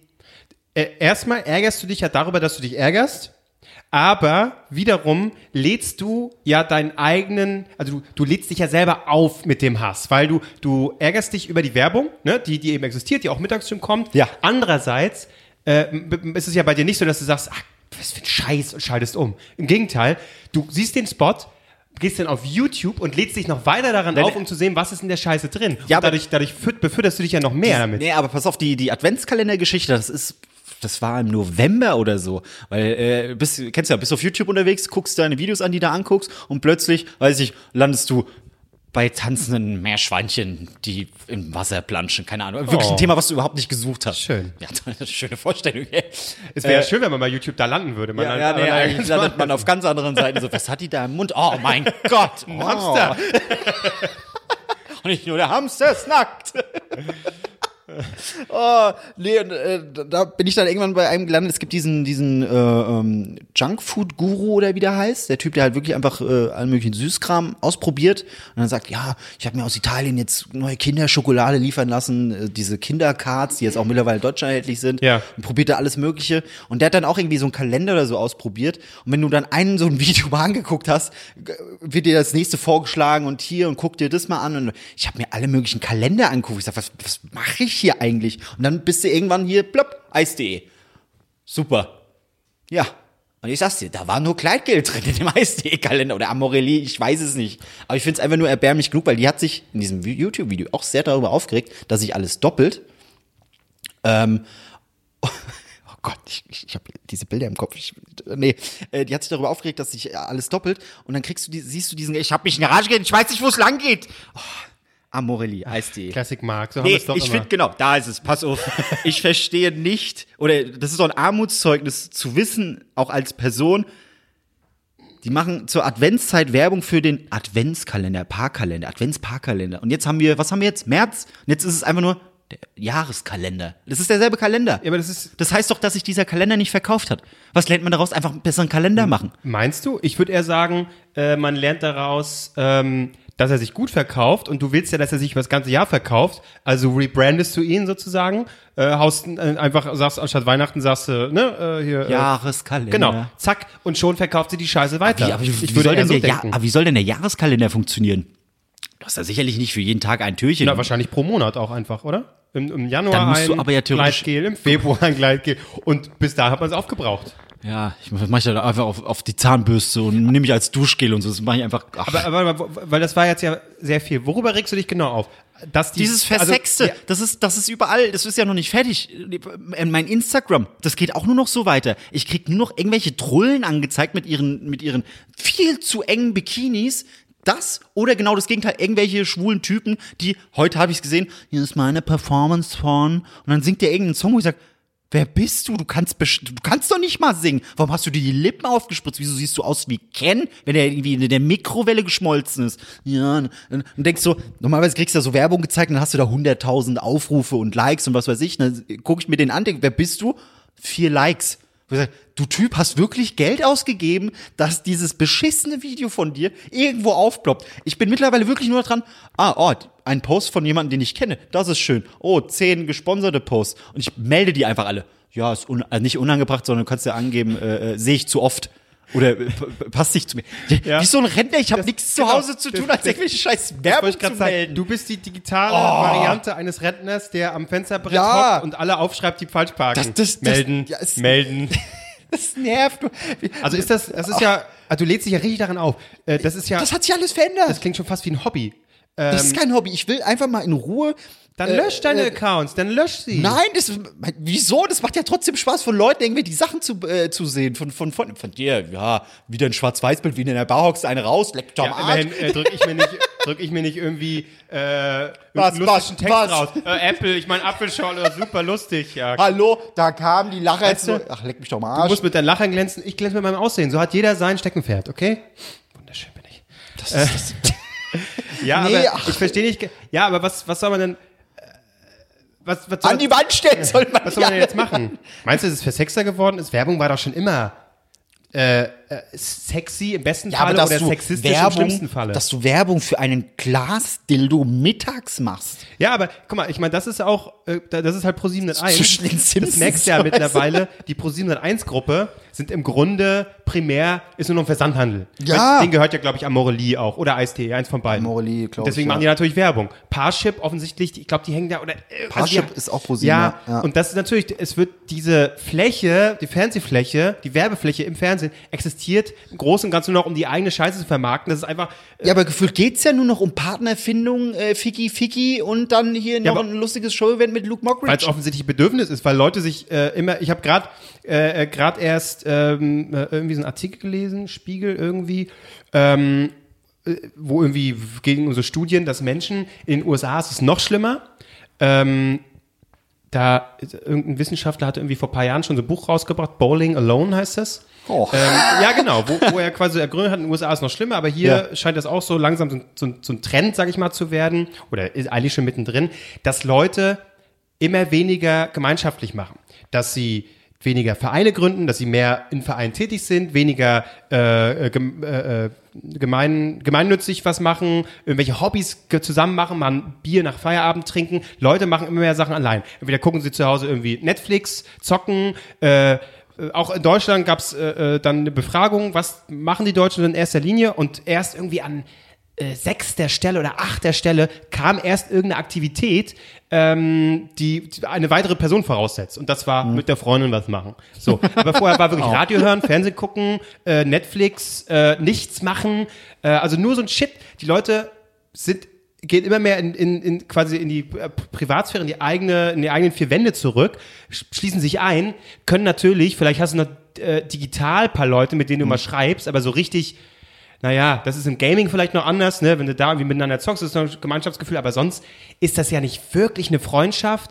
äh, erstmal ärgerst du dich ja darüber, dass du dich ärgerst, aber wiederum lädst du ja deinen eigenen, also du, du lädst dich ja selber auf mit dem Hass, weil du, du ärgerst dich über die Werbung, ne, die, die eben existiert, die auch mittags schon kommt. Ja. Andererseits äh, ist es ja bei dir nicht so, dass du sagst, ach, was für ein Scheiß und schaltest um. Im Gegenteil, du siehst den Spot, gehst dann auf YouTube und lädst dich noch weiter daran auf, um zu sehen, was ist in der Scheiße drin. Ja, und dadurch, dadurch füt- beförderst du dich ja noch mehr damit. Nee, aber pass auf, die, die Adventskalendergeschichte, das ist, das war im November oder so. Weil, äh, bist, kennst du ja, bist auf YouTube unterwegs, guckst deine Videos an, die du anguckst und plötzlich, weiß ich, landest du bei tanzenden Meerschweinchen, die im Wasser planschen. Keine Ahnung. Wirklich Oh. ein Thema, was du überhaupt nicht gesucht hast. Schön. Ja, eine schöne Vorstellung. Es wäre Äh, schön, wenn man bei YouTube da landen würde. Man Ja, ja, nee, eigentlich das landet man auf ganz anderen Seiten. So, was hat die da im Mund? Oh mein Gott. Ein Hamster. Und nicht nur der Hamster ist nackt. oh, nee, äh, da bin ich dann irgendwann bei einem gelandet. Es gibt diesen, diesen äh, ähm, Junkfood-Guru oder wie der heißt. Der Typ, der halt wirklich einfach äh, allen möglichen Süßkram ausprobiert und dann sagt, ja, ich habe mir aus Italien jetzt neue Kinderschokolade liefern lassen, äh, diese Kindercards, die jetzt auch mittlerweile deutsch erhältlich sind. Ja. Und probiert da alles Mögliche. Und der hat dann auch irgendwie so einen Kalender oder so ausprobiert. Und wenn du dann einen so ein Video mal angeguckt hast, wird dir das nächste vorgeschlagen und hier und guck dir das mal an. Und ich habe mir alle möglichen Kalender angeguckt. Ich sag, was, was mache ich hier eigentlich? Und dann bist du irgendwann hier, plopp, Eis.de. Super. Ja. Und ich sag's dir, da war nur Kleidgeld drin in dem Eis.de-Kalender oder Amorelli, ich weiß es nicht. Aber ich find's einfach nur erbärmlich genug, weil die hat sich in diesem YouTube-Video auch sehr darüber aufgeregt, dass sich alles doppelt. Ähm, oh Gott, ich, ich, ich habe diese Bilder im Kopf. Ich, nee, äh, die hat sich darüber aufgeregt, dass sich alles doppelt. Und dann kriegst du die, siehst du diesen, ich habe mich in Rage geht, ich weiß nicht, wo es lang geht. Oh, Amorelli, Eis.de. Classic Mark, so haben wir es doch ich finde, genau, da ist es, pass auf. Ich verstehe nicht, oder das ist so ein Armutszeugnis zu wissen, auch als Person, die machen zur Adventszeit Werbung für den Adventskalender, Parkkalender, Adventsparkkalender. Und jetzt haben wir, was haben wir jetzt? März? Und jetzt ist es einfach nur der Jahreskalender. Das ist derselbe Kalender. Ja, aber das ist- Das heißt doch, dass sich dieser Kalender nicht verkauft hat. Was lernt man daraus? Einfach einen besseren Kalender machen. Meinst du? Ich würde eher sagen, äh, man lernt daraus, ähm, dass er sich gut verkauft und du willst ja, dass er sich über das ganze Jahr verkauft. Also rebrandest du ihn sozusagen, äh, haust äh, einfach, sagst anstatt Weihnachten, sagst du, ne, äh, hier. Äh, Jahreskalender. Genau, zack, und schon verkauft sie die Scheiße weiter. Wie, aber, wie, ich wie, würde soll denn so der ja denken. aber wie soll denn der Jahreskalender funktionieren? Du hast ja sicherlich nicht für jeden Tag ein Türchen. Na, wahrscheinlich pro Monat auch einfach, oder? Im, im Januar Dann musst du ein aber ja theoretisch- Gleitgel, im Februar ein Gleitgel. Und bis dahin hat man es aufgebraucht. Ja, ich mache ich dann einfach auf, auf die Zahnbürste und nehme ich als Duschgel und so. Das mache ich einfach. Ach, Aber, aber, aber, weil das war jetzt ja sehr viel. Worüber regst du dich genau auf? Dass die, dieses Versexte, Also, ja, das ist, das ist überall, das ist ja noch nicht fertig. Mein Instagram, das geht auch nur noch so weiter. Ich krieg nur noch irgendwelche Trullen angezeigt mit ihren, mit ihren viel zu engen Bikinis. Das oder genau das Gegenteil, irgendwelche schwulen Typen, die, heute habe ich es gesehen, hier ist meine Performance von, und dann singt der irgendeinen Song, wo ich sag, wer bist du? Du kannst, du kannst doch nicht mal singen. Warum hast du dir die Lippen aufgespritzt? Wieso siehst du aus wie Ken, wenn er irgendwie in der Mikrowelle geschmolzen ist? Ja, und, und denkst so, normalerweise kriegst du ja so Werbung gezeigt, und dann hast du da 100.000 Aufrufe und Likes und was weiß ich. Und dann guck ich mir den an, denk, wer bist du? Vier Likes. Du Typ hast wirklich Geld ausgegeben, dass dieses beschissene Video von dir irgendwo aufploppt. Ich bin mittlerweile wirklich nur dran, ah, oh, ein Post von jemandem, den ich kenne, das ist schön. Oh, zehn gesponserte Posts. Und ich melde die einfach alle. Ja, ist un also nicht unangebracht, sondern du kannst ja angeben, äh, äh, sehe ich zu oft. Oder äh, passt nicht zu mir. Ja. Wie so ein Rentner, ich habe nichts zu genau. Hause zu tun, als irgendwelche scheiß Werbung zu sagen, melden. du bist die digitale Variante eines Rentners, der am Fensterbrett Ja. hockt und alle aufschreibt, die falsch parken. Das- das- das- melden, ja, es- melden. das nervt. Also ist das, das ist ja, also du lädst dich ja richtig daran auf. Äh, Das ist ja, Das hat sich alles verändert. das klingt schon fast wie ein Hobby. Das ist kein Hobby. Ich will einfach mal in Ruhe. Dann äh, lösch deine äh, Accounts, dann lösch sie. Nein, das, wieso? Das macht ja trotzdem Spaß, von Leuten irgendwie die Sachen zu, äh, zu sehen. Von, von, von, von dir, ja, wieder ein Schwarz-Weiß-Bild, wie in der Bar hockst, eine raus, leck doch Ja, Arsch. immerhin äh, drücke ich, mir nicht- drück ich mir nicht irgendwie äh, Was, was, Text was? raus. Äh, Apple, ich meine Apfelschorle, super lustig. Ja. Hallo, da kam die Lacher Weißt du, Ach, leck mich doch mal Du Arsch. musst mit deinen Lachern glänzen, ich glänze mit meinem Aussehen. So hat jeder sein Steckenpferd, okay? Wunderschön bin ich. das ist, das, Ja, Nee, aber ach. ich verstehe nicht. Ja, aber was, was soll man denn. äh, Was, was soll, an die Wand stellen soll man was soll man denn jetzt machen? Meinst du, dass es für Sexer geworden ist? Werbung war doch schon immer äh, sexy im besten Ja, Falle oder sexistisch im schlimmsten Werbung, Falle. dass du Werbung für einen Glasdildo mittags machst. Ja, aber guck mal, ich meine, das ist auch, äh, da- das ist halt Pro 701. Zwischen den Das merkst du ja mittlerweile, die Pro 701 Gruppe sind im Grunde primär, ist nur noch ein Versandhandel. Ja. Den gehört ja, glaube ich, Amorelie auch oder Ice-T, eins von beiden. Amorelie, glaub Deswegen ich, machen die natürlich Werbung. Parship offensichtlich, ich glaube, die hängen da oder. Äh, Parship ist auch Pro 7, ja, ja, ja. und das ist natürlich, es wird diese Fläche, die Fernsehfläche, die Werbefläche im Fernsehen existiert im Großen und Ganzen nur noch, um die eigene Scheiße zu vermarkten. Das ist einfach, Ja, aber gefühlt geht's ja nur noch um Partnerfindung, äh, Ficky Ficky und dann hier noch aber- ein lustiges Show-Event mit Luke weil es Mockridge. offensichtlich Bedürfnis ist, weil Leute sich äh, immer, ich habe gerade äh, äh, gerade erst ähm, äh, irgendwie so einen Artikel gelesen, Spiegel irgendwie, ähm, äh, wo irgendwie gegen unsere Studien, dass Menschen in den USA ist es noch schlimmer. Ähm, da irgendein Wissenschaftler hatte irgendwie vor ein paar Jahren schon so ein Buch rausgebracht, Bowling Alone heißt das. Oh. Ähm, ja, genau, wo, wo er quasi ergründet hat, in den USA ist noch schlimmer, aber hier Ja. scheint das auch so langsam so, so, so ein Trend, sag ich mal, zu werden, oder ist eigentlich schon mittendrin, dass Leute immer weniger gemeinschaftlich machen. Dass sie weniger Vereine gründen, dass sie mehr in Vereinen tätig sind, weniger äh, äh, gem, äh, äh, gemein, gemeinnützig was machen, irgendwelche Hobbys zusammen machen, mal ein Bier nach Feierabend trinken. Leute machen immer mehr Sachen allein. Entweder gucken sie zu Hause irgendwie Netflix, zocken, äh, auch in Deutschland gab es äh, äh, dann eine Befragung, was machen die Deutschen in erster Linie und erst irgendwie an äh, sechster Stelle oder achter Stelle kam erst irgendeine Aktivität, ähm, die, die eine weitere Person voraussetzt. Und das war mit der Freundin was machen. So, aber vorher war wirklich Radio hören, Fernsehen gucken, äh, Netflix, äh, nichts machen. Äh, also nur so ein Shit. Die Leute sind gehen immer mehr in, in, in quasi in die äh, Privatsphäre, in die eigene, in die eigenen vier Wände zurück, sch- schließen sich ein, können natürlich, vielleicht hast du noch äh, digital paar Leute, mit denen du mal schreibst, aber so richtig, naja, das ist im Gaming vielleicht noch anders, ne? Wenn du da irgendwie miteinander zockst, ist das noch ein Gemeinschaftsgefühl, aber sonst ist das ja nicht wirklich eine Freundschaft.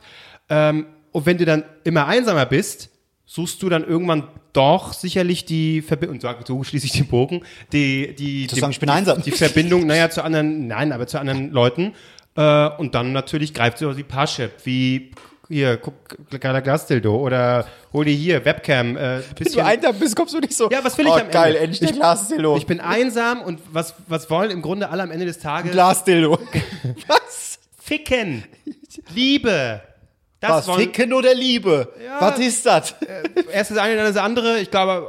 Ähm, und wenn du dann immer einsamer bist, suchst du dann irgendwann doch sicherlich die Verbindung, und sag so schließe ich den Bogen, die, die, die, ich einsam. die Verbindung, naja, zu anderen, nein, aber zu anderen Leuten. Äh, und dann natürlich greift sie auch wie Parship, wie hier, guck, geiler Glasdildo oder hol dir hier Webcam, äh, bisschen, einsam bist, kommst du nicht so. Ja, was will ich oh, am geil, Ende? endlich Ich- Glasdildo. Ich bin einsam und was, was wollen im Grunde alle am Ende des Tages? Glasdildo. Was? Ficken. Liebe. Das Was? Ficken oder Liebe? Was ist das? erst das eine, dann das andere. Ich glaube,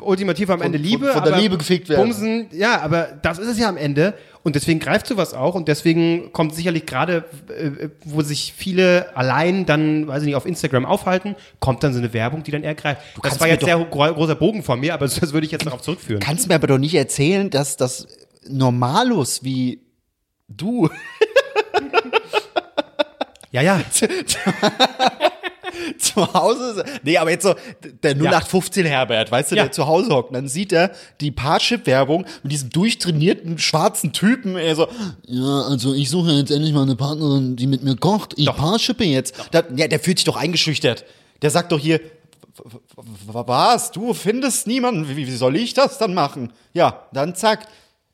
äh, ultimativ am Ende Liebe. von der aber Liebe gefickt werden. Bumsen, ja, aber das ist es ja am Ende. Und deswegen greift sowas auch. Und deswegen kommt sicherlich gerade, äh, wo sich viele allein dann, weiß ich nicht, auf Instagram aufhalten, kommt dann so eine Werbung, die dann eher greift. Das kannst war jetzt sehr gro großer Bogen von mir, aber das würde ich jetzt darauf zurückführen. Kannst du mir aber doch nicht erzählen, dass das Normalos wie du Ja, ja. zu Hause. Nee, aber jetzt so der 0815 Herbert, weißt du, Ja. der zu Hause hockt, und dann sieht er die Parship-Werbung mit diesem durchtrainierten schwarzen Typen. Er so, ja, also ich suche jetzt endlich mal eine Partnerin, die mit mir kocht. Ich Parshippe jetzt. Da, ja, der fühlt sich doch eingeschüchtert. Der sagt doch hier, was? Du findest niemanden? Wie, wie soll ich das dann machen? Ja, dann zack.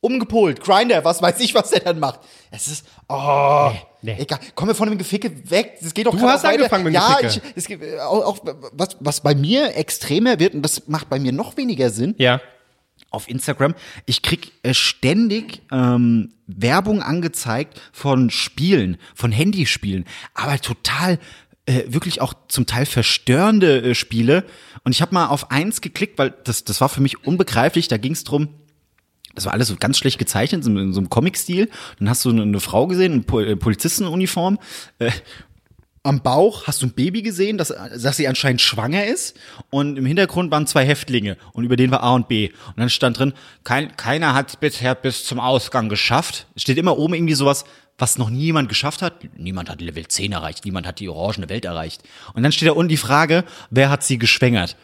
Umgepolt, Grinder, was weiß ich, was der dann macht. Es ist, oh, nee. egal. Kommen wir von dem Geficke weg. Das geht doch Du hast angefangen mit dem Ja, ich, es äh, auch, auch was, was bei mir extremer wird, und das macht bei mir noch weniger Sinn, Ja. auf Instagram, ich krieg äh, ständig ähm, Werbung angezeigt von Spielen, von Handyspielen, aber total äh, wirklich auch zum Teil verstörende äh, Spiele. Und ich habe mal auf eins geklickt, weil das, das war für mich unbegreiflich. Da ging es drum, das war alles so ganz schlecht gezeichnet, in so einem Comic-Stil. Dann hast du eine, eine Frau gesehen, in Pol äh, Polizistenuniform. Äh, am Bauch hast du ein Baby gesehen, das, dass sie anscheinend schwanger ist. Und im Hintergrund waren zwei Häftlinge. Und über denen war A und B. Und dann stand drin, kein, keiner hat bisher bis zum Ausgang geschafft. Es Steht immer oben irgendwie sowas, was noch niemand geschafft hat. Niemand hat Level 10 erreicht. Niemand hat die orangene Welt erreicht. Und dann steht da unten die Frage, wer hat sie geschwängert?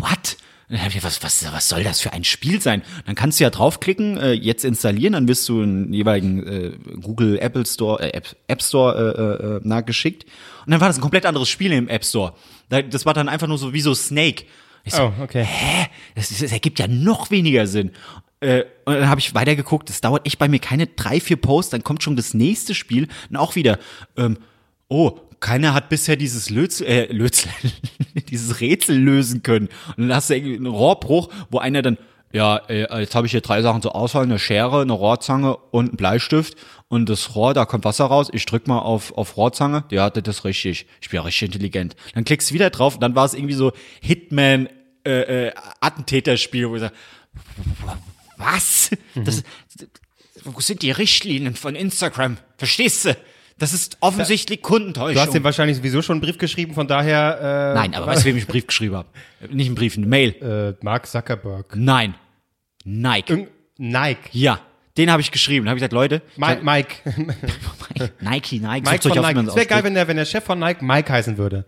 What? Dann hab ich, was, was, was soll das für ein Spiel sein? Dann kannst du ja draufklicken, äh, jetzt installieren, dann wirst du einen jeweiligen äh, Google Apple Store, äh, App, App Store äh, äh, nachgeschickt. Und dann war das ein komplett anderes Spiel im App Store. Da- Das war dann einfach nur so wie so Snake. Ich so, Oh, okay. hä? Das, das ergibt ja noch weniger Sinn. Äh, und dann habe ich weitergeguckt, das dauert echt bei mir keine drei, vier Posts, dann kommt schon das nächste Spiel und auch wieder, ähm, oh, keiner hat bisher dieses Lötzel, äh, Lötzel, dieses Rätsel lösen können. Und dann hast du irgendwie einen Rohrbruch, wo einer dann, ja, äh, jetzt habe ich hier drei Sachen zur Auswahl, eine Schere, eine Rohrzange und einen Bleistift. Und das Rohr, da kommt Wasser raus. Ich drück mal auf, auf Rohrzange. Ja, das ist richtig. Ich bin ja richtig intelligent. Dann klickst du wieder drauf und dann war es irgendwie so Hitman, äh, äh, Attentäterspiel, wo ich sag, was? Das, wo sind die Richtlinien von Instagram? Verstehst du? Das ist offensichtlich Kundentäuschung. Du hast ihm wahrscheinlich sowieso schon einen Brief geschrieben, von daher. Äh, Nein, aber weißt du, wem ich einen Brief geschrieben habe? Nicht einen Brief, eine Mail. Äh, Mark Zuckerberg. Nein. Nike. Irgend- Nike. Ja, den habe ich geschrieben. Da habe ich gesagt, Leute, Mike, Mike. Nike, Nike, Mike von Nike. Es wäre geil, wenn der, wenn der Chef von Nike Mike heißen würde.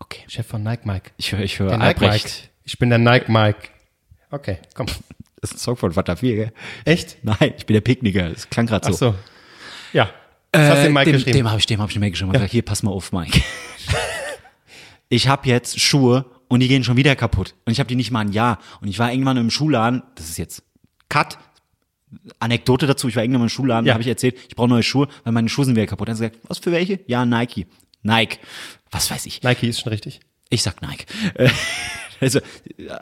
Okay, Chef von Nike Mike. ich höre, ich höre Der Nike Mike. Ich bin der Nike Mike. Okay, komm. Das ist ein Song von Vater 4, gell? Echt? Nein, ich bin der Picknicker. Das klang gerade Ach so. so. Ja. Das hast du dem Mike dem, geschrieben. dem habe ich, dem hab ich eine Mail geschrieben. Ja. Hier, pass mal auf, Mike. ich habe jetzt Schuhe und die gehen schon wieder kaputt. Und ich habe die nicht mal ein Jahr. Und ich war irgendwann im Schuhladen, das ist jetzt Cut, Anekdote dazu, ich war irgendwann im Schuhladen, Ja. da habe ich erzählt, ich brauche neue Schuhe, weil meine Schuhe sind wieder kaputt. Dann hat er gesagt, was für welche? Ja, Nike. Nike. Was weiß ich. Nike ist schon richtig. Ich sag Nike. Äh, Also,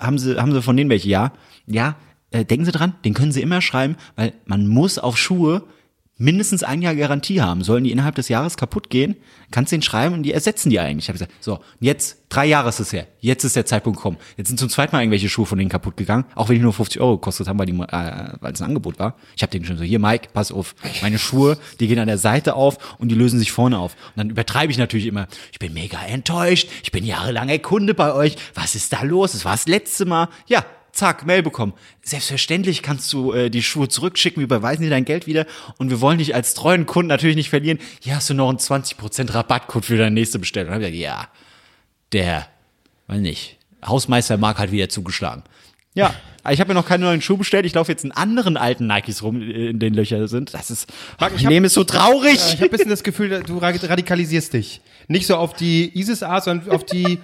haben Sie, haben Sie von denen welche? Ja. Ja, äh, denken Sie dran, den können Sie immer schreiben, weil man muss auf Schuhe mindestens ein Jahr Garantie haben. Sollen die innerhalb des Jahres kaputt gehen, kannst du den schreiben und die ersetzen die eigentlich. Ich habe gesagt, so, jetzt, drei Jahre ist es her. Jetzt ist der Zeitpunkt gekommen. Jetzt sind zum zweiten Mal irgendwelche Schuhe von denen kaputt gegangen, auch wenn die nur 50 Euro gekostet haben, weil, die, äh, weil es ein Angebot war. Ich habe denen schon so, hier Mike, pass auf, meine Schuhe, die gehen an der Seite auf und die lösen sich vorne auf. Und dann übertreibe ich natürlich immer, ich bin mega enttäuscht, ich bin jahrelanger Kunde bei euch, was ist da los? Es war das letzte Mal. Ja, zack, Mail bekommen. Selbstverständlich kannst du äh, die Schuhe zurückschicken, wir überweisen dir dein Geld wieder und wir wollen dich als treuen Kunden natürlich nicht verlieren. Hier hast du noch einen 20% Rabattcode für deine nächste Bestellung. Dann hab ich gesagt, ja, der, weiß nicht, Hausmeister Mark hat wieder zugeschlagen. Ja, ich habe mir noch keine neuen Schuhe bestellt. Ich laufe jetzt in anderen alten Nikes rum, äh, in den Löcher sind. Das ist, Marc, ich Leben ist so traurig. Ich habe ein bisschen das Gefühl, du ra- radikalisierst dich. Nicht so auf die ISIS-Art, sondern auf die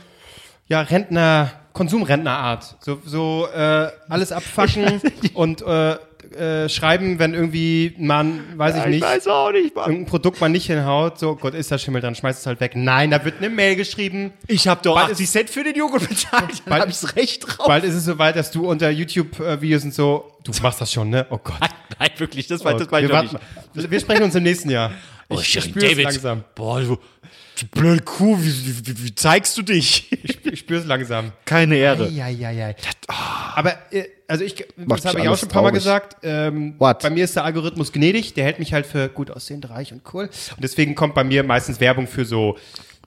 ja, Rentner, Konsumrentner-Art. So, so äh, alles abfacken und äh, äh, schreiben, wenn irgendwie man, weiß ich nicht, auch nicht, Mann. irgendein Produkt mal nicht hinhaut. So, Gott, ist da Schimmel dran, schmeißt es halt weg. Nein, da wird eine Mail geschrieben. Ich habe doch Bald 80 Cent für den Joghurt bezahlt. Dann habe ich's recht drauf. Bald ist es soweit, dass du unter YouTube-Videos und so, du machst das schon, ne? Oh Gott. Nein, nein, wirklich, das war, das war wir, ich warten, nicht. wir sprechen uns im nächsten Jahr. Oh, ich spüre es langsam. Boah, du, du blöde Kuh, wie, wie, wie, wie zeigst du dich? Ich spüre es langsam. Keine Ehre. Ja, ja, ja. Aber, äh, also ich, Macht das habe ich auch alles schon ein paar Mal traurig. gesagt, ähm, What? bei mir ist der Algorithmus gnädig, der hält mich halt für gut aussehend, reich und cool. Und deswegen kommt bei mir meistens Werbung für so,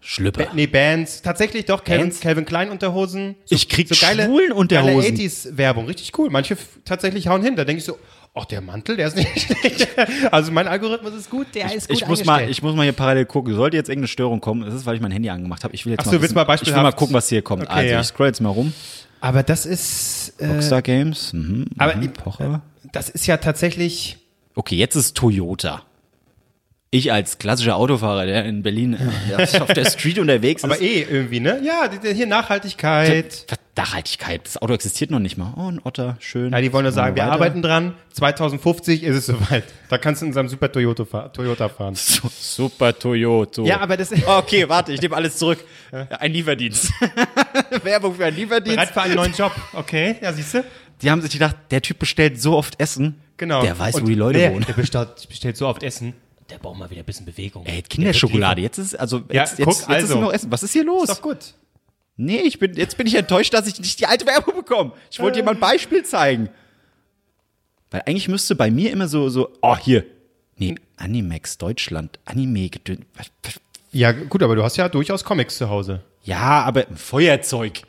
Schlüpper. nee, Bands, tatsächlich doch, Calvin, Bands? Calvin Klein Unterhosen. So, Ich krieg so geile, Schwulenunterhosen. Geile 80s Werbung, richtig cool. Manche f- tatsächlich hauen hin, da denke ich so, ach, der Mantel, der ist nicht schlecht. Also mein Algorithmus ist gut, der ist gut Ich muss, mal, ich muss mal hier parallel gucken. Sollte jetzt irgendeine Störung kommen, das ist, weil ich mein Handy angemacht habe. Ich will jetzt Ach so, willst wissen- mal Ich will mal gucken, was hier kommt. Okay, also, ja. ich scroll jetzt mal rum. Aber das ist, äh, Rockstar Games. Mhm, aber mhm, ich- Pocher. das ist ja tatsächlich, Okay, jetzt ist Toyota. Ich als klassischer Autofahrer, der in Berlin äh, auf der Street unterwegs ist. aber eh irgendwie, ne? Ja, hier Nachhaltigkeit. Was- Nachhaltigkeit. Das Auto existiert noch nicht mal. Oh, ein Otter, schön. Ja, die wollen nur sagen, wir Weiter. arbeiten dran. 2050 ist es soweit. Da kannst du in unserem super Toyota, fahr Toyota fahren. Su- Super Toyota. Ja, aber das Okay, warte, ich nehme alles zurück. Ein Lieferdienst. Werbung für einen Lieferdienst. bereit für einen neuen Job. Okay, ja, siehst du? Die haben sich gedacht, der Typ bestellt so oft Essen. Genau. Der weiß, Und wo die Leute der, wohnen. Der bestellt, bestellt so oft Essen. Der braucht mal wieder ein bisschen Bewegung. Ey, Kinderschokolade. Jetzt ist also Ja, jetzt, jetzt, guck, jetzt also. ist nur noch Essen. Was ist hier los? Ist doch gut. Nee, ich bin jetzt bin ich enttäuscht, dass ich nicht die alte Werbung bekomme. Ich wollte dir mal ein Beispiel zeigen. Weil eigentlich müsste bei mir immer so so oh hier. Nee, Animex Deutschland, Anime Ja, gut, aber du hast ja durchaus Comics zu Hause. Ja, aber ein Feuerzeug.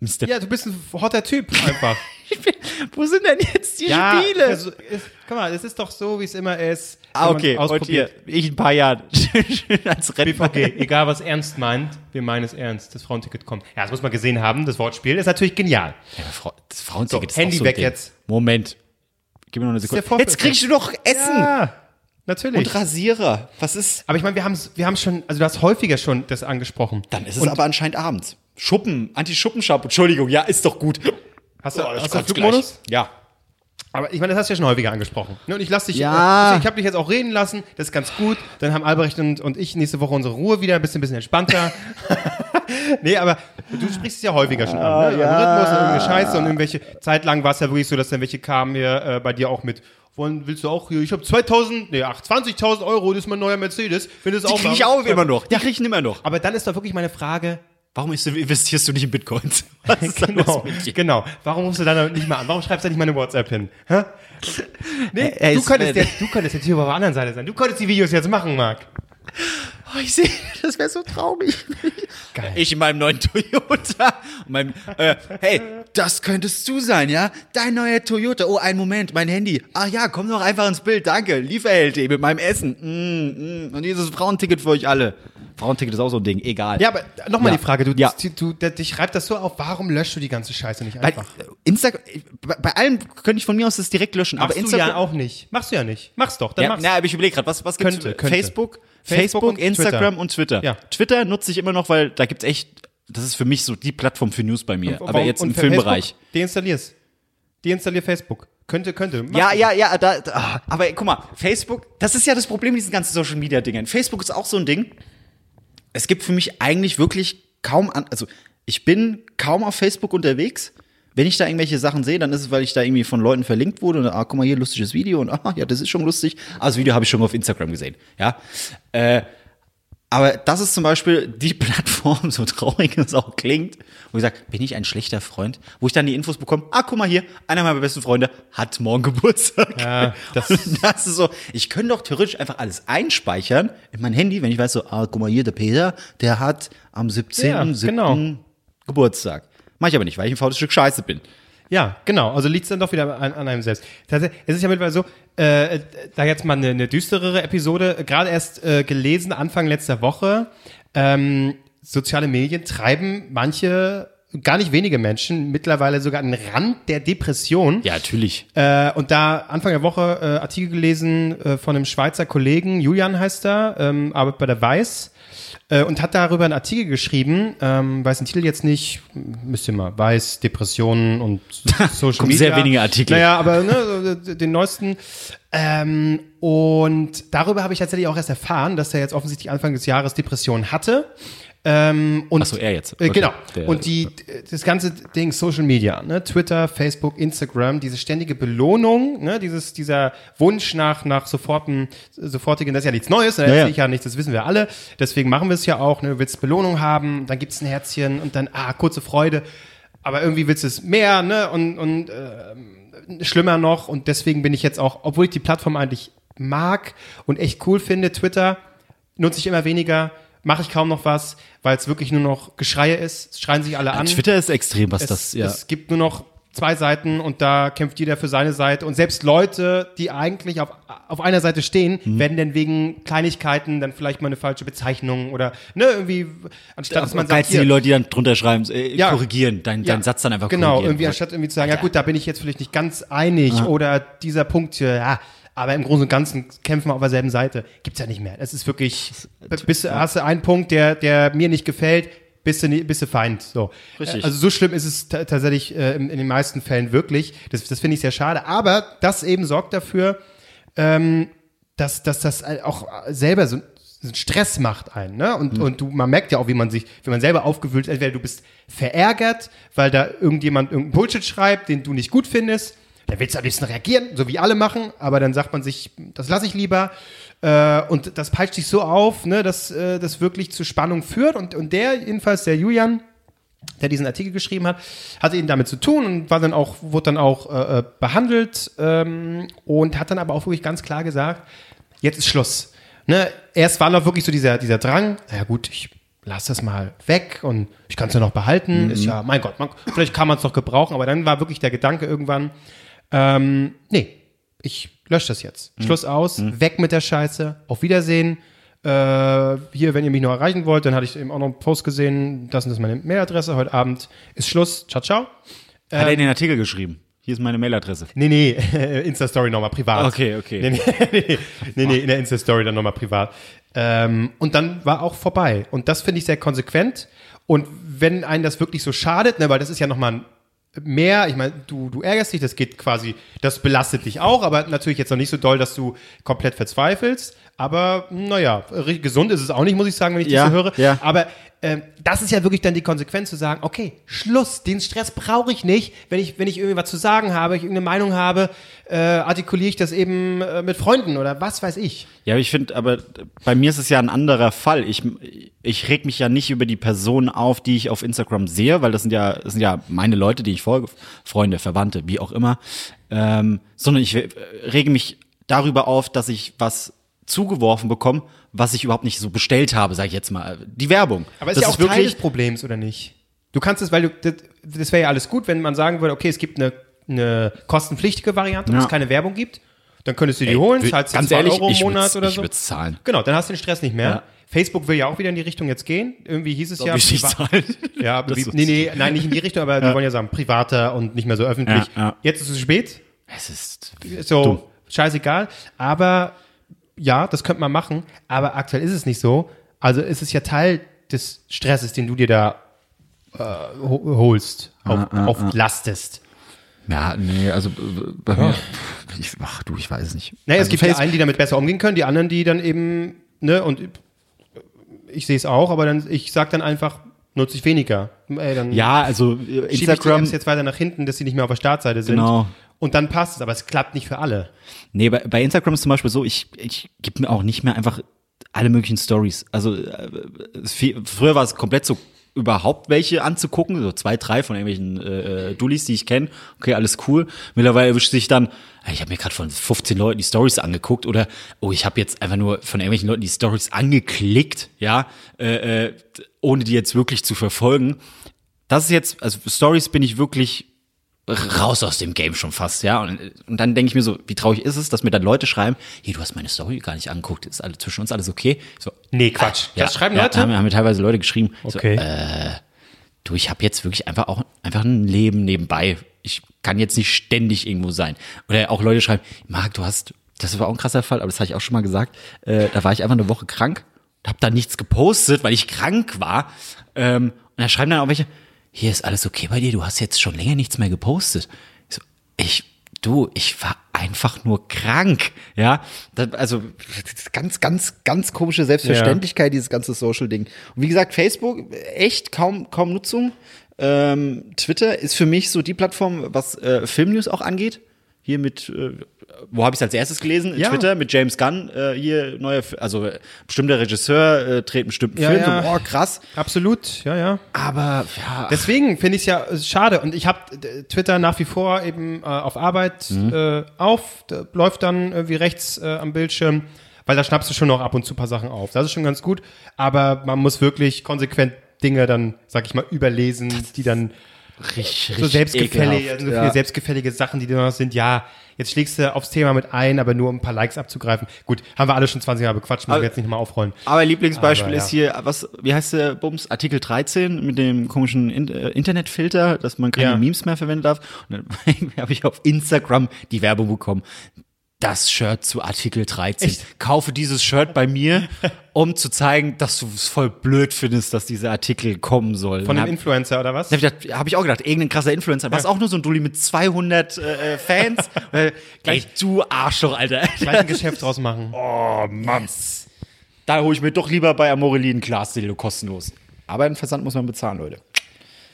Mr. Ja, du bist ein hotter Typ einfach. Wo sind denn jetzt die ja, Spiele? also, ist, guck mal, es ist doch so, wie es immer ist. ah, okay. Und hier, ich in ein paar Jahren schön als Rentner. BVG, egal was ernst meint, wir meinen es ernst. Das Frauenticket kommt. Ja, das muss man gesehen haben. Das Wortspiel ist natürlich genial. Ja, das Frauenticket So, ist Handy auch so weg Ding. jetzt. Moment. Gib mir noch eine Sekunde. Jetzt kriegst du doch Essen Ja, natürlich. und Rasierer. Was ist? aber ich meine, wir haben wir haben schon, also du hast häufiger schon das angesprochen. Dann ist es aber anscheinend abends. Schuppen, Anti-Schuppen-Shampoo. Entschuldigung, ja, ist doch gut. Hast du, Oh, ich hast du Flugmodus? gleich. Ja. Aber ich meine, das hast du ja schon häufiger angesprochen. Ne, Und ich lasse dich, Ja. äh, ich habe dich jetzt auch reden lassen, das ist ganz gut. Dann haben Albrecht und, und ich nächste Woche unsere Ruhe wieder, ein bisschen, ein bisschen entspannter. nee, aber du sprichst es ja häufiger schon an. Ne? Algorithmus und irgendeine Scheiße und irgendwelche, Zeit lang war es ja wirklich so, dass dann welche kamen hier äh, bei dir auch mit, wollen, willst du auch hier, ich habe 2000, nee, ach, 20.000 Euro, das ist mein neuer Mercedes. Findest Die auch kriege ich auch immer noch. Die kriege ich immer noch. Aber dann ist doch wirklich meine Frage, Warum investierst du nicht in Bitcoins? Da genau, genau. Warum rufst du dann nicht mal an? Warum schreibst du nicht mal eine WhatsApp hin? Hä? Nee, Er du, könntest jetzt, du könntest jetzt hier auf der anderen Seite sein. Du könntest die Videos jetzt machen, Marc. Oh, ich sehe, das wäre so traurig. Geil. Ich in meinem neuen Toyota. Meinem, äh, hey, das könntest du sein, ja? Dein neuer Toyota. Oh, einen Moment, mein Handy. Ach ja, komm doch einfach ins Bild. Danke. Lieferheld mit meinem Essen. Mm, mm. Und dieses Frauenticket für euch alle. Frauenticket ist auch so ein Ding. Egal. Ja, aber nochmal Ja. die Frage, du, Ja. du, du, der- dich schreibt das so auf, warum löschst du die ganze Scheiße nicht einfach? äh, Instagram, bei, bei allem könnte ich von mir aus das direkt löschen. Machst aber du Instagram ja auch nicht. Machst du ja nicht. Mach's doch, dann Ja, mach's. na, aber ich überlege gerade, was, was gibt's? Könnte, könnte. Facebook, Facebook Facebook, und Instagram Twitter. und Twitter. Ja. Twitter nutze ich immer noch, weil da gibt's echt, das ist für mich so die Plattform für News bei mir. aber Warum- jetzt und im Filmbereich. Deinstallier's. Deinstallier Facebook. Könnte, könnte. Mach Ja, ja, ja, da, da, ah, aber guck mal, Facebook, das ist ja das Problem mit diesen ganzen Social Media Dingen. Facebook ist auch so ein Ding. Es gibt für mich eigentlich wirklich kaum an, also ich bin kaum auf Facebook unterwegs. Wenn ich da irgendwelche Sachen sehe, dann ist es, weil ich da irgendwie von Leuten verlinkt wurde und ah, guck mal hier, lustiges Video und ah, ja, das ist schon lustig. Ah, das Video habe ich schon auf Instagram gesehen, ja. Äh, aber das ist zum Beispiel die Plattform, so traurig es auch klingt, wo ich sage, bin ich ein schlechter Freund? Wo ich dann die Infos bekomme, ah, guck mal hier, einer meiner besten Freunde hat morgen Geburtstag. Ja, das- das ist so, ich könnte doch theoretisch einfach alles einspeichern in mein Handy, wenn ich weiß so, ah, guck mal hier, der Peter, der hat am 17. Ja, 7. genau. Geburtstag. Mach ich aber nicht, weil ich ein faules Stück Scheiße bin. Ja, genau. Also liegt's dann doch wieder an, an einem selbst. Tatsächlich, es ist ja mittlerweile so, äh, da jetzt mal eine, eine düsterere Episode, äh, gerade erst äh, gelesen, Anfang letzter Woche, ähm, soziale Medien treiben manche, gar nicht wenige Menschen, mittlerweile sogar an den Rand der Depression. Ja, natürlich. Äh, und da Anfang der Woche äh, Artikel gelesen äh, von einem Schweizer Kollegen, Julian heißt er, ähm, arbeitet bei der Weiß äh, und hat darüber einen Artikel geschrieben, ähm, weiß den Titel jetzt nicht, müsst ihr mal, Weiß, Depressionen und Social Kommen Media. sehr wenige Artikel. Naja, aber ne, so, den neuesten. Ähm, und darüber habe ich tatsächlich auch erst erfahren, dass er jetzt offensichtlich Anfang des Jahres Depressionen hatte. Ähm, und, Ach so, er jetzt. Äh, Okay. Genau. Der- und die, das ganze Ding Social Media, ne? Twitter, Facebook, Instagram, diese ständige Belohnung, ne? Dieses, dieser Wunsch nach, nach soforten, sofortigen, das ist ja nichts Neues, da Ja, ja. ich ja nichts, das wissen wir alle. Deswegen machen wir es ja auch, ne? Du willst Belohnung haben, dann gibt's ein Herzchen und dann, ah, kurze Freude. Aber irgendwie willst du es mehr, ne? Und, und äh, schlimmer noch. Und deswegen bin ich jetzt auch, obwohl ich die Plattform eigentlich mag und echt cool finde, Twitter, nutze ich immer weniger, mache ich kaum noch was, weil es wirklich nur noch Geschreie ist. Es schreien sich alle an. Twitter ist extrem, was es, das, ja. es gibt nur noch zwei Seiten und da kämpft jeder für seine Seite. Und selbst Leute, die eigentlich auf, auf einer Seite stehen, Mhm. werden dann wegen Kleinigkeiten dann vielleicht mal eine falsche Bezeichnung oder ne, irgendwie, anstatt dass man sagt, Geilsten die hier, Leute, die dann drunter schreiben, äh, Ja. korrigieren, deinen ja, Satz dann einfach Genau, irgendwie anstatt irgendwie zu sagen, ja gut, da bin ich jetzt vielleicht nicht ganz einig oder dieser Punkt hier, ja, aber im Großen und Ganzen kämpfen wir auf derselben Seite. Gibt's ja nicht mehr. Es ist wirklich, bist, hast du einen Punkt, der, der mir nicht gefällt, bist du, bist du Feind. So. Richtig. Also so schlimm ist es ta- tatsächlich äh, in, in den meisten Fällen wirklich. Das, das finde ich sehr schade. Aber das eben sorgt dafür, ähm, dass, dass das auch selber so so einen Stress macht einen, ne? Und, Mhm. und du, man merkt ja auch, wie man sich, wie man selber aufgewühlt ist. Entweder du bist verärgert, weil da irgendjemand irgendeinen Bullshit schreibt, den du nicht gut findest. Dann willst du am liebsten reagieren, so wie alle machen, aber dann sagt man sich, das lasse ich lieber. Äh, und das peitscht sich so auf, ne, dass äh, das wirklich zu Spannung führt. Und, und der, jedenfalls der Julian, der diesen Artikel geschrieben hat, hatte eben damit zu tun und war dann auch, wurde dann auch äh, äh, behandelt ähm, und hat dann aber auch wirklich ganz klar gesagt, jetzt ist Schluss. Ne? Erst war noch wirklich so dieser, dieser Drang, naja gut, ich lass das mal weg und ich kann es ja noch behalten, ist ja, mein Gott, man, vielleicht kann man es noch gebrauchen, aber dann war wirklich der Gedanke irgendwann, ähm, nee, ich lösche das jetzt. Schluss aus, weg mit der Scheiße, auf Wiedersehen. Äh, hier, wenn ihr mich noch erreichen wollt, dann hatte ich eben auch noch einen Post gesehen, das und das ist meine Mailadresse, heute Abend ist Schluss, ciao, ciao. Hat er in den Artikel geschrieben. Hier ist meine Mailadresse. Nee, nee, Insta-Story nochmal privat. Okay, okay. Nee, nee, nee, nee, nee in der Insta-Story dann nochmal privat. Ähm, und dann war auch vorbei. Und das finde ich sehr konsequent. Und wenn einen das wirklich so schadet, ne, weil das ist ja nochmal ein mehr, ich meine, du, du ärgerst dich, das geht quasi, das belastet dich auch, aber natürlich jetzt noch nicht so doll, dass du komplett verzweifelst. Aber naja, gesund ist es auch nicht, muss ich sagen, wenn ich Ja, das so höre. ja. Aber ähm, das ist ja wirklich dann die Konsequenz zu sagen, okay, Schluss, den Stress brauche ich nicht. Wenn ich, wenn ich irgendwas zu sagen habe, ich irgendeine Meinung habe, äh, artikuliere ich das eben äh, mit Freunden oder was weiß ich. Ja, ich finde, aber bei mir ist es ja ein anderer Fall. Ich, ich reg mich ja nicht über die Personen auf, die ich auf Instagram sehe, weil das sind ja, das sind ja meine Leute, die ich folge, Freunde, Verwandte, wie auch immer. Ähm, sondern ich äh, rege mich darüber auf, dass ich was zugeworfen bekomme, was ich überhaupt nicht so bestellt habe, sage ich jetzt mal. Die Werbung. Aber ist das ja auch Teil des Problems, oder nicht? Du kannst es, weil du, das, das wäre ja alles gut, wenn man sagen würde, okay, es gibt eine, eine kostenpflichtige Variante, wo Ja. es keine Werbung gibt. Dann könntest du die holen, wür- zahlst ganz 2 ehrlich, Euro im ich Monat oder ich so. würd's zahlen. Genau, dann hast du den Stress nicht mehr. Ja. Facebook will ja auch wieder in die Richtung jetzt gehen. Irgendwie hieß es ja. ich zahlen. Ja, Das ist- nee, nee, nein, nicht in die Richtung, aber die wollen ja sagen, privater und nicht mehr so öffentlich. Ja, ja. Jetzt ist es spät, Es ist so Dumm. scheißegal. Aber ja, das könnte man machen. Aber aktuell ist es nicht so. Also ist es ja Teil des Stresses, den du dir da äh, ho- holst, auf, Ah, auflastest. Ja, nee, also äh, bei mir, ich, ach du, ich weiß es nicht. Naja, es also gibt die einen, die damit besser umgehen können, die anderen, die dann eben, ne, und ich sehe es auch, aber dann, ich sag dann einfach, nutze ich weniger. Ey, Ja, also äh, schiebe ich die Instagram, Apps jetzt weiter nach hinten, dass sie nicht mehr auf der Startseite sind. Genau. Und dann passt es, aber es klappt nicht für alle. Nee, bei, bei Instagram ist zum Beispiel so, ich, ich gebe mir auch nicht mehr einfach alle möglichen Stories. Also äh, viel, früher war es komplett so überhaupt welche anzugucken, so zwei, drei von irgendwelchen äh, äh, Dullis, die ich kenne. Okay, alles cool. Mittlerweile erwischt sich dann, äh, ich habe mir gerade von 15 Leuten die Stories angeguckt oder oh, ich habe jetzt einfach nur von irgendwelchen Leuten die Stories angeklickt, ja, äh, äh, ohne die jetzt wirklich zu verfolgen. Das ist jetzt, also Stories bin ich wirklich raus aus dem Game schon fast, ja. Und, und dann denke ich mir so, wie traurig ist es, dass mir dann Leute schreiben, hier, du hast meine Story gar nicht angeguckt, ist alle zwischen uns alles okay? So, Nee, Quatsch. ja, das schreiben ja, Leute? Haben, haben mir teilweise Leute geschrieben. Okay. So, äh, du, ich habe jetzt wirklich einfach auch einfach ein Leben nebenbei. Ich kann jetzt nicht ständig irgendwo sein. Oder auch Leute schreiben, Marc, du hast, das war auch ein krasser Fall, aber das habe ich auch schon mal gesagt. Äh, da war ich einfach eine Woche krank, habe da nichts gepostet, weil ich krank war. Ähm, und da schreiben dann auch welche, hier ist alles okay bei dir, du hast jetzt schon länger nichts mehr gepostet. Ich, so, ich du, ich war einfach nur krank, ja. Das, also ganz, ganz, ganz komische Selbstverständlichkeit, dieses ganze Social-Ding. Und wie gesagt, Facebook, echt kaum, kaum Nutzung. Ähm, Twitter ist für mich so die Plattform, was äh, Filmnews auch angeht. Hier mit, äh, wo habe ich es als erstes gelesen? Ja. Twitter mit James Gunn. Äh, hier neuer, also äh, bestimmter Regisseur äh, dreht einen bestimmten Ja, Film. ja. So, boah, krass. Absolut, ja, ja. Aber ja, Deswegen finde ich es ja äh, schade. Und ich habe Twitter nach wie vor eben äh, auf Arbeit Mhm. äh, auf, da läuft dann irgendwie rechts äh, am Bildschirm, weil da schnappst du schon noch ab und zu ein paar Sachen auf. Das ist schon ganz gut, aber man muss wirklich konsequent Dinge dann, sag ich mal, überlesen, die dann richtig, so selbstgefällige, ekelhaft, so viele ja. selbstgefällige Sachen, die da noch sind. Ja, jetzt schlägst du aufs Thema mit ein, aber nur um ein paar Likes abzugreifen. Gut, haben wir alle schon 20 Jahre bequatscht, müssen wir jetzt nicht nochmal aufrollen. Aber Lieblingsbeispiel Aber, ja. ist hier, was, wie heißt der Bums? Artikel 13 mit dem komischen In äh, Internetfilter, dass man keine Ja. Memes mehr verwenden darf. Und dann habe ich auf Instagram die Werbung bekommen. Das Shirt zu Artikel 13. Echt? Kaufe dieses Shirt bei mir, um zu zeigen, dass du es voll blöd findest, dass dieser Artikel kommen soll. Von hab- Influencer oder was? da hab ich, gedacht, hab ich auch gedacht, irgendein krasser Influencer. Was auch nur so ein Dulli mit 200 äh, äh, Fans. äh, Ey, du Arschloch, Alter. Gleich ein Geschäft draus machen. Oh, Mann. Da hole ich mir doch lieber bei Amorelli ein Glasdildo kostenlos. Aber den Versand muss man bezahlen, Leute.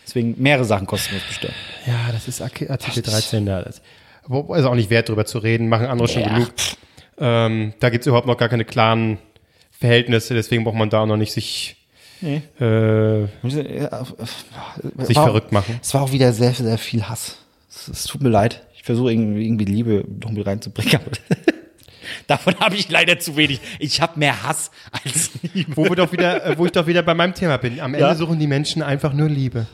Deswegen mehrere Sachen kostenlos bestellen. Ja, das ist Arti- Artikel 13 da. Das, wo- ist auch nicht wert, drüber zu reden, machen andere schon Ja. genug. Ähm, da gibt's überhaupt noch gar keine klaren Verhältnisse, deswegen braucht man da auch noch nicht sich, Nee. äh, sich verrückt machen. Es war auch wieder sehr, sehr viel Hass. Es, es tut mir leid. Ich versuche irgendwie, irgendwie Liebe noch mit reinzubringen. Davon habe ich leider zu wenig. Ich habe mehr Hass als Liebe. Wo, wir doch wieder, äh, wo ich doch wieder bei meinem Thema bin. Am Ende Ja. suchen die Menschen einfach nur Liebe.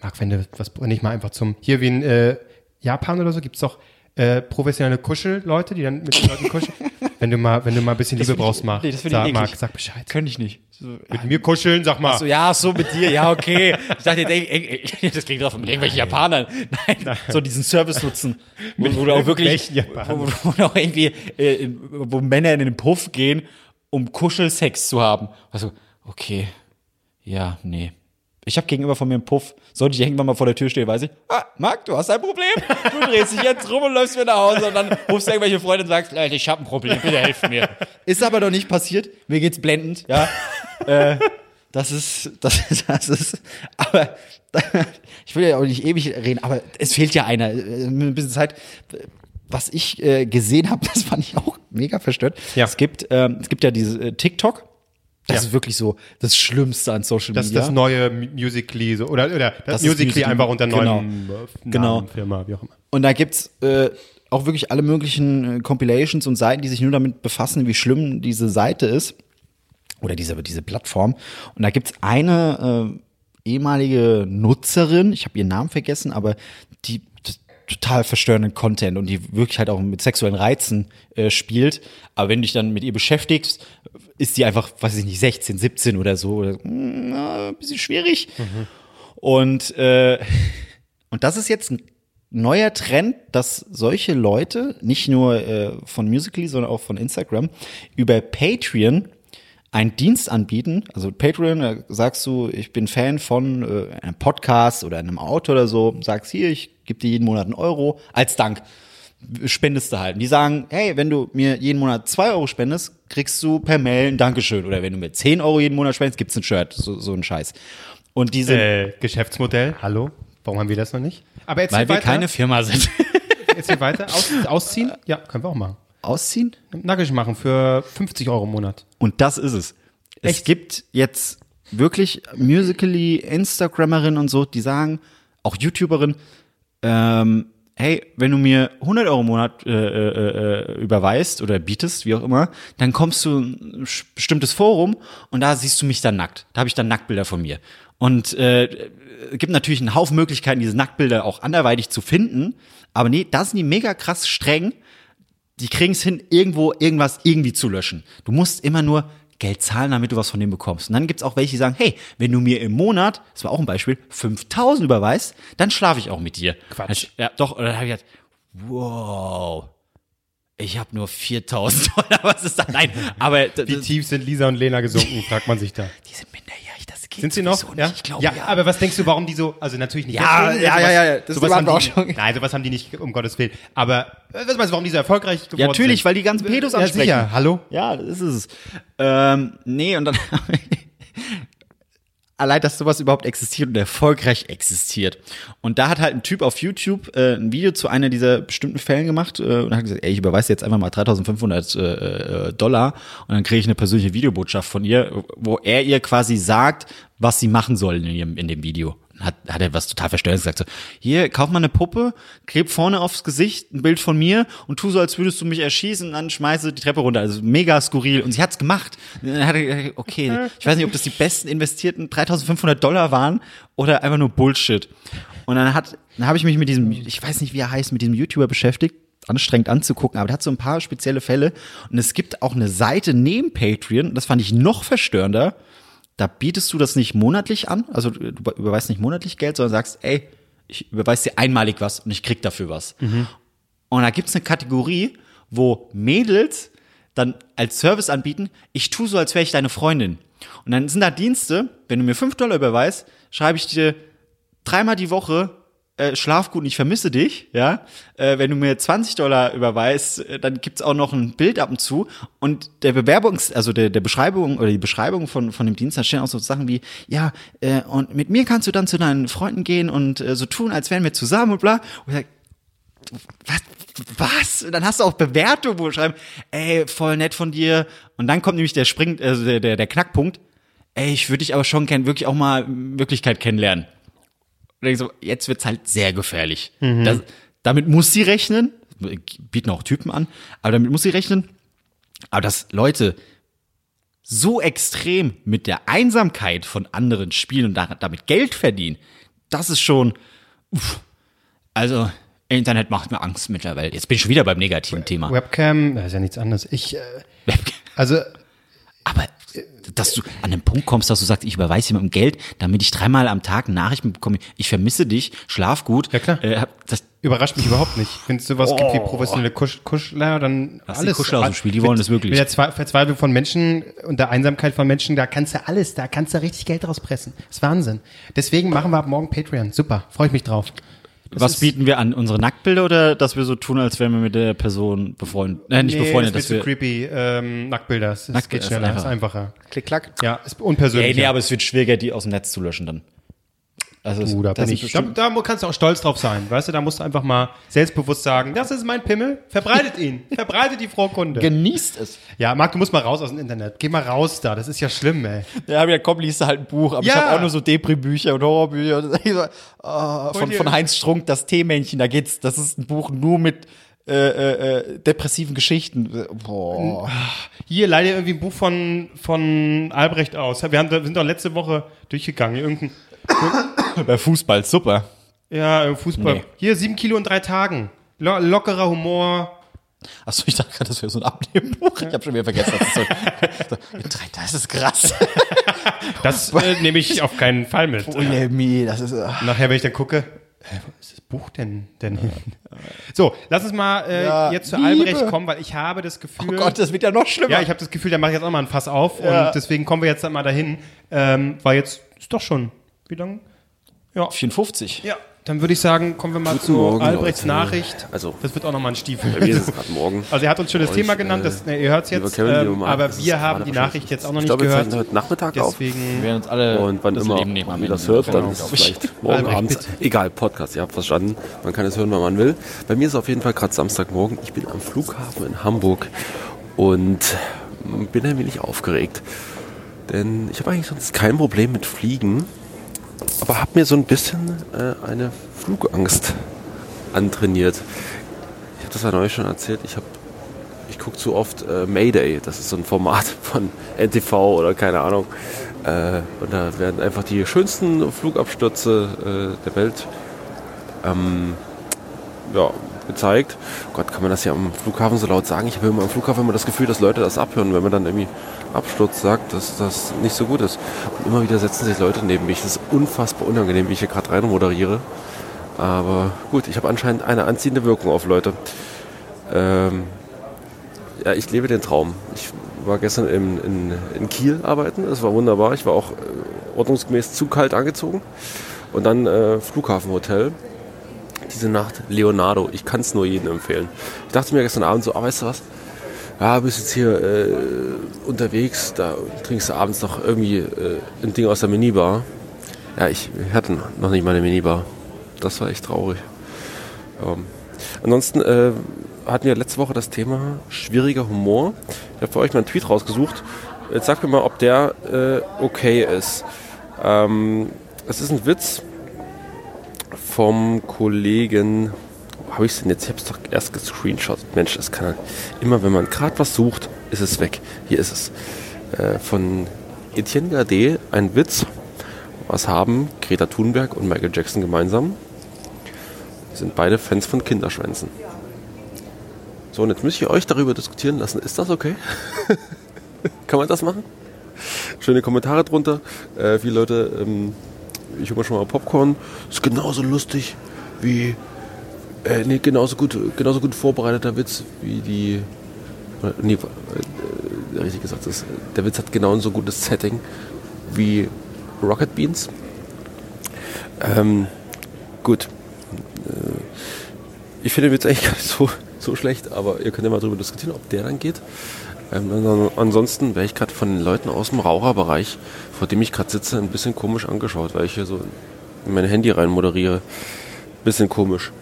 Marc, wenn du was nicht mal einfach zum. Hier wie in äh, Japan oder so gibt's doch äh, professionelle Kuschelleute, die dann mit den Leuten kuscheln. wenn du mal, wenn du mal ein bisschen Liebe brauchst, Marc, nee, das ich sag, eklig. Marc, sag Bescheid. Könnte ich nicht. Mit mir kuscheln, sag mal. So, ja, so mit dir, ja, okay. Ich dachte jetzt, ey, das klingt doch mit irgendwelchen Japanern. Nein, so diesen Service nutzen. Wo, wo du auch wirklich, wo, wo auch irgendwie, äh, wo Männer in den Puff gehen, um Kuschelsex zu haben. Also, okay, ja, nee. Ich habe gegenüber von mir einen Puff. Sollte ich irgendwann mal vor der Tür stehen, weiß ich, ah, Marc, du hast ein Problem. Du drehst dich jetzt rum und läufst wieder nach Hause und dann rufst du irgendwelche Freunde und sagst, Leute, ich habe ein Problem, bitte helft mir. Ist aber noch nicht passiert. Mir geht's blendend, ja. äh, das ist, das ist, das ist, aber ich will ja auch nicht ewig reden, aber es fehlt ja einer, äh, ein bisschen Zeit. Was ich äh, gesehen habe, das fand ich auch mega verstört. Ja. Es gibt, ähm, es gibt ja diese äh, TikTok. Das Ja. ist wirklich so das Schlimmste an Social Das ist Media. das neue Mu- Musically so oder oder das, Das Musically Musical.ly, einfach unter genau. neuem äh, Namen, Genau. Firma, wie auch immer. Und da gibt's äh, auch wirklich alle möglichen äh, Compilations und Seiten, die sich nur damit befassen, wie schlimm diese Seite ist. oder diese, diese Plattform. Und da gibt's eine äh, ehemalige Nutzerin, ich habe ihren Namen vergessen, aber die total verstörenden Content und die wirklich halt auch mit sexuellen Reizen äh, spielt. Aber wenn du dich dann mit ihr beschäftigst, ist die einfach, weiß ich nicht, 16, 17 oder so. Oder, na, ein bisschen schwierig. Und, äh, und das ist jetzt ein neuer Trend, dass solche Leute, nicht nur äh, von Musically, sondern auch von Instagram, über Patreon einen Dienst anbieten. Also Patreon, sagst du, ich bin Fan von äh, einem Podcast oder einem Auto oder so, sagst hier, ich gebe dir jeden Monat einen Euro als Dank. Spendest du halt. Und die sagen, hey, wenn du mir jeden Monat zwei Euro spendest, kriegst du per Mail ein Dankeschön. Oder wenn du mir 10 Euro jeden Monat spendest, gibt's ein Shirt. So, so ein Scheiß. Und diese, Äh, Geschäftsmodell, hallo? Warum haben wir das noch nicht? Aber jetzt weil wir weiter. keine Firma sind. Jetzt hier weiter. Aus, ausziehen? Ja, können wir auch machen. Ausziehen? Nackig machen für 50 Euro im Monat. Und das ist es. Es Echt? gibt jetzt wirklich Musically, Instagrammerinnen und so, die sagen, auch YouTuberin, ähm, hey, wenn du mir 100 Euro im Monat äh, äh, äh, überweist oder bietest, wie auch immer, dann kommst du in ein bestimmtes Forum und da siehst du mich dann nackt. Da habe ich dann Nacktbilder von mir. Und äh, es gibt natürlich einen Haufen Möglichkeiten, diese Nacktbilder auch anderweitig zu finden. Aber nee, da sind die mega krass streng die kriegen es hin, irgendwo irgendwas irgendwie zu löschen. Du musst immer nur Geld zahlen, damit du was von dem bekommst. Und dann gibt's auch welche, die sagen, hey, wenn du mir im Monat, das war auch ein Beispiel, 5000 überweist, dann schlafe ich auch mit dir. Quatsch. Ja, doch, und dann habe ich gedacht, wow, ich habe nur 4000 Dollar, was ist das? Nein, aber Wie tief sind Lisa und Lena gesunken, fragt man sich da. die sind minderjährig, geht Sind sie noch? Ja? Ich glaube, ja, ja. aber was denkst du, warum die so, also natürlich nicht Ja, deswegen, ja, sowas- ja, ja, das sowas haben auch die, schon- Nein, sowas haben die nicht, um Gottes Willen. Aber, äh, was meinst du, warum die so erfolgreich geworden Ja, natürlich, sind? weil die ganzen Pedos Ja, ansprechen. sicher, hallo? Ja, das ist es. Ähm, nee, und dann allein, dass sowas überhaupt existiert und erfolgreich existiert. Und da hat halt ein Typ auf YouTube äh, ein Video zu einer dieser bestimmten Fällen gemacht äh, und hat gesagt, ey, ich überweise jetzt einfach mal 3500 äh, äh, Dollar und dann kriege ich eine persönliche Videobotschaft von ihr, wo er ihr quasi sagt, was sie machen soll in, ihrem, in dem Video. Hat, hat er was total Verstörendes gesagt, so, hier, kauf mal eine Puppe, kleb vorne aufs Gesicht ein Bild von mir und tu so, als würdest du mich erschießen und dann schmeiße die Treppe runter. Also mega skurril. Und sie hat's gemacht. Dann hat er gesagt, okay, ich weiß nicht, ob das die besten investierten 3500 Dollar waren oder einfach nur Bullshit. Und dann hat, dann habe ich mich mit diesem, ich weiß nicht, wie er heißt, mit diesem YouTuber beschäftigt anstrengend anzugucken, aber der hat so ein paar spezielle Fälle und es gibt auch eine Seite neben Patreon, das fand ich noch verstörender, da bietest du das nicht monatlich an, also du überweist nicht monatlich Geld, sondern sagst, ey, ich überweise dir einmalig was und ich krieg dafür was. Und da gibt's eine Kategorie, wo Mädels dann als Service anbieten, ich tu so, als wäre ich deine Freundin. Und dann sind da Dienste, wenn du mir 5 Dollar überweist, schreibe ich dir dreimal die Woche, äh, schlaf gut und ich vermisse dich, ja. Äh, wenn du mir 20 Dollar überweist, äh, dann gibt's auch noch ein Bild ab und zu. Und der Bewerbungs-, also der, der Beschreibung oder die Beschreibung von, von dem Dienst, da stehen auch so Sachen wie, ja, äh, und mit mir kannst du dann zu deinen Freunden gehen und äh, so tun, als wären wir zusammen und bla. Und ich sag, was? Was? Und dann hast du auch Bewertungen, wo schreiben, ey, voll nett von dir. Und dann kommt nämlich der Spring, also der, der, der Knackpunkt, ey, ich würde dich aber schon gern wirklich auch mal in Wirklichkeit kennenlernen. Und ich so, jetzt wird's halt sehr gefährlich. Das, damit muss sie rechnen, bieten auch Typen an, aber damit muss sie rechnen. Aber dass Leute so extrem mit der Einsamkeit von anderen spielen und da- damit Geld verdienen, das ist schon, uff. also Internet macht mir Angst mittlerweile. Jetzt bin ich schon wieder beim negativen Thema. Webcam, das ist ja nichts anderes. Ich, äh, also, Aber dass du an den Punkt kommst, dass du sagst, ich überweise jemandem Geld, damit ich dreimal am Tag Nachrichten bekomme, ich vermisse dich, schlaf gut. Ja, klar. Äh, das, überrascht mich überhaupt nicht. Wenn es sowas gibt wie professionelle Kusch Kuschler, dann Lass die alles. Kuschler aus dem Spiel, die wollen das wirklich. Mit der Zwe Verzweiflung von Menschen und der Einsamkeit von Menschen, da kannst du alles, da kannst du richtig Geld rauspressen. Das ist Wahnsinn. Deswegen machen wir ab morgen Patreon. Super, freue ich mich drauf. Was ist- bieten wir an? Unsere Nacktbilder oder dass wir so tun, als wären wir mit der Person befreundet? Äh, nicht Nee, befreundet, das wird zu wir. creepy. Ähm, Nacktbilder, das, das Nacktbilder geht ist schneller, ist einfacher. einfacher. Klick, klack. Ja, ist unpersönlich. Nee, nee, aber es wird schwieriger, die aus dem Netz zu löschen dann. Also Uh, da, das bin ich, da, da kannst du auch stolz drauf sein. Weißt du, da musst du einfach mal selbstbewusst sagen, das ist mein Pimmel, verbreitet ihn, verbreitet die Frohkunde. genießt es. Ja, Marc, du musst mal raus aus dem Internet. Geh mal raus da, das ist ja schlimm, ey. Ja, wieder komm, liest du halt ein Buch, aber ich Ja. habe auch nur so Depri-Bücher und Horrorbücher. Und ich so, ah, von, von Heinz Strunk, das Teemännchen, da geht's, das ist ein Buch nur mit äh, äh, äh, depressiven Geschichten. Boah. Hier leider irgendwie ein Buch von, von Albrecht aus. Wir, haben, wir sind doch letzte Woche durchgegangen. Irgendein, Bei Fußball, super. ja, äh, Fußball. Nee. Hier, sieben Kilo in drei Tagen. Lo lockerer Humor. Achso, ich dachte gerade, das wäre so ein Abnehmbuch. Ich habe schon wieder vergessen. Das ist, so, drei- das ist krass. Das äh, nehme ich auf keinen Fall mit. Oh, me, das ist. äh, Nachher, wenn ich dann gucke, hä, wo ist das Buch denn, denn hin? So, lass uns mal äh, Ja, jetzt zu Liebe. Albrecht kommen, weil ich habe das Gefühl. Oh Gott, das wird ja noch schlimmer. ja, ich habe das Gefühl, der macht jetzt auch mal ein Fass auf Ja. und deswegen kommen wir jetzt mal dahin. Ähm, weil jetzt ist doch schon, wie lange? Ja. 54. Ja, dann würde ich sagen, kommen wir mal zu Morgen, Albrechts Leute. Nachricht. Also- das wird auch nochmal ein Stiefel. Bei mir ist es gerade morgen. Also er hat uns schon das Euch, Thema genannt, das, ne, ihr hört es jetzt, ähm, Marc, aber wir haben die Nachricht jetzt auch noch Ich nicht glaube, wir gehört. zeichnen heute Nachmittag auf. Wir Deswegen, werden uns alle Und wann das immer Leben nehmen am ihr das hört, dann Genau, ist es ich. vielleicht morgen Albrecht, Abend. bitte. Egal, Podcast, ihr habt verstanden. Man kann es hören, wann man will. Bei mir ist auf jeden Fall gerade Samstagmorgen. Ich bin am Flughafen in Hamburg und bin ein wenig aufgeregt. Denn ich habe eigentlich sonst kein Problem mit Fliegen, aber habe mir so ein bisschen äh, eine Flugangst antrainiert. Ich habe das ja neulich schon erzählt. Ich ich gucke zu oft äh, Mayday, das ist so ein Format von NTV oder keine Ahnung. Äh, und da werden einfach die schönsten Flugabstürze äh, der Welt ähm, ja, gezeigt. Gott, kann man das ja am Flughafen so laut sagen? Ich habe immer am Flughafen immer das Gefühl, dass Leute das abhören, wenn man dann irgendwie Absturz sagt, dass das nicht so gut ist. Und immer wieder setzen sich Leute neben mich. Das ist unfassbar unangenehm, wie ich hier gerade rein moderiere. Aber gut, ich habe anscheinend eine anziehende Wirkung auf Leute. Ähm, ja, ich lebe den Traum. Ich war gestern in, in, in Kiel arbeiten. Es war wunderbar. Ich war auch äh, ordnungsgemäß zu kalt angezogen. Und dann äh, Flughafenhotel. Diese Nacht Leonardo. Ich kann es nur jedem empfehlen. Ich dachte mir gestern Abend so, ah, weißt du was? Ja, bist jetzt hier äh, unterwegs, da trinkst du abends noch irgendwie äh, ein Ding aus der Minibar. Ja, ich hatte noch nicht mal eine Minibar. Das war echt traurig. Ähm, ansonsten äh, hatten wir letzte Woche das Thema schwieriger Humor. Ich habe für euch mal einen Tweet rausgesucht. Jetzt sagt mir mal, ob der äh, okay ist. Ähm, ist ein Witz vom Kollegen. Wo habe ich es denn jetzt? Ich habe es doch erst gescreenshottet. Mensch, das kann immer, wenn man gerade was sucht, ist es weg. Hier ist es. Äh, von Etienne Gade, ein Witz. Was haben Greta Thunberg und Michael Jackson gemeinsam? Sind beide Fans von Kinderschwänzen. So, und jetzt müsst ihr euch darüber diskutieren lassen. Ist das okay? Kann man das machen? Schöne Kommentare drunter. Äh, viele Leute, ähm, ich hole mir schon mal Popcorn. Ist genauso lustig wie, äh, nee, genauso gut, genauso gut vorbereiteter Witz wie die, äh, nee, äh, äh, richtig gesagt, das, der Witz hat genauso gutes Setting wie Rocket Beans. Ähm, gut. Äh, ich finde den Witz eigentlich gar nicht so, so schlecht, aber ihr könnt ja mal drüber diskutieren, ob der dann geht. Ähm, an- ansonsten wäre ich gerade von den Leuten aus dem Raucherbereich, vor dem ich gerade sitze, ein bisschen komisch angeschaut, weil ich hier so in mein Handy rein moderiere. Bisschen komisch.